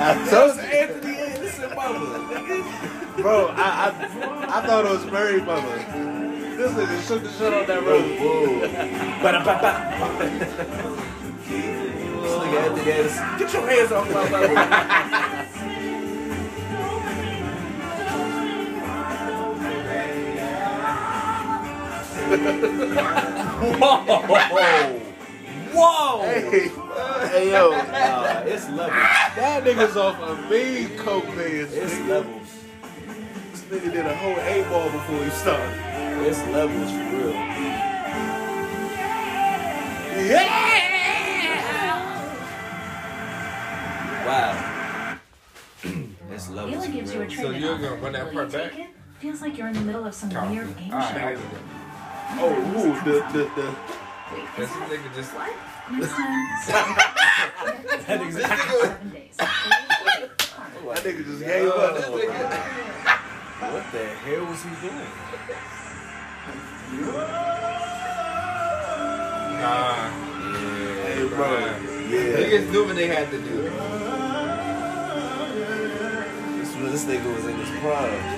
I told you. Anthony Anderson mama. Bro, I, I I thought it was Mary mother. This nigga shook the shit on that road. Whoa. Ba-da-ba-ba. This nigga Anthony Anderson. Get your hands off my mother. Whoa! Whoa! Hey, hey yo, Nah, it's levels. that nigga's off a mean coke man. It's nigga. levels. This nigga did a whole eight ball before he started. It's levels for real. Yeah. Wow. it's levels Gila for gives you a real. trade So you're gonna run that Will part you take back? it? Feels like you're in the middle of some weird game show. Oh, ooh, the the the. Wait, This nigga just what? Next time, That exists. That nigga just gave up. What the hell was he doing? nah. Hey, bro. Yeah. Niggas knew what they had to do. This, this nigga was in his prime.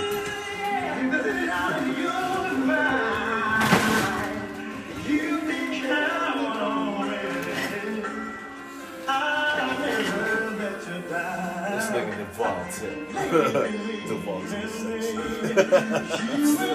to the sex.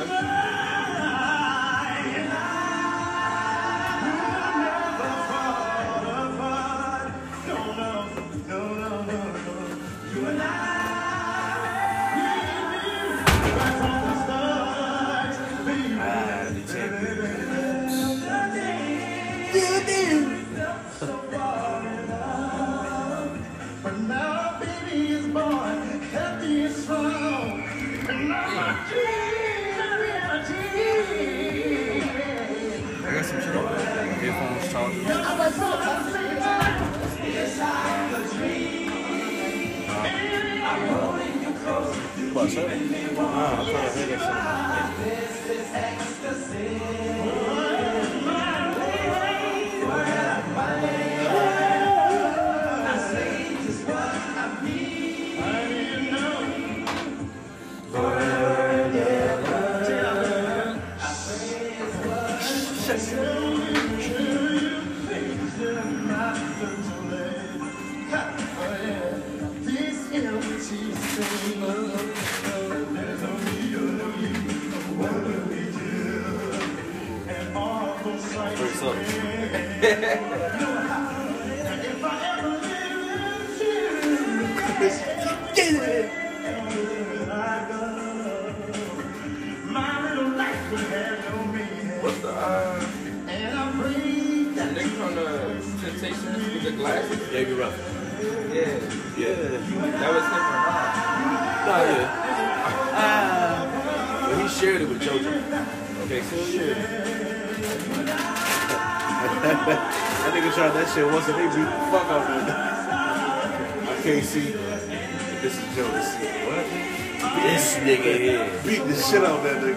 Something. What's the uh nigga from the Temptations with the glasses? Baby Ruff. Yeah. Yeah. That was him not? Nah, yeah. Ah. But he shared it with JoJo. Okay, so yeah. That nigga tried that shit once and they beat the fuck out of him. I can't see. This is Jonas. What? This nigga here. Beat the shit out of that nigga.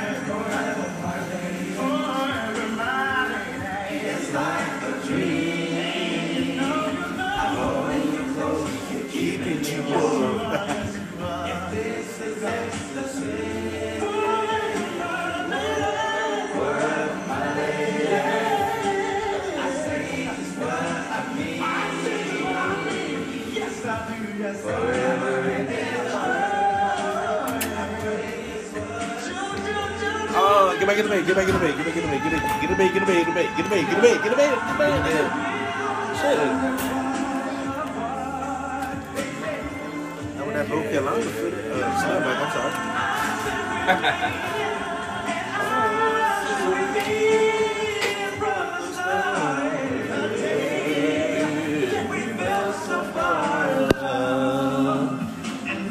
Oh, get back in the get back in the get back the bait, get in, get in get in get in get in get in get in. Shit. That was that North Carolina uh. I'm sorry.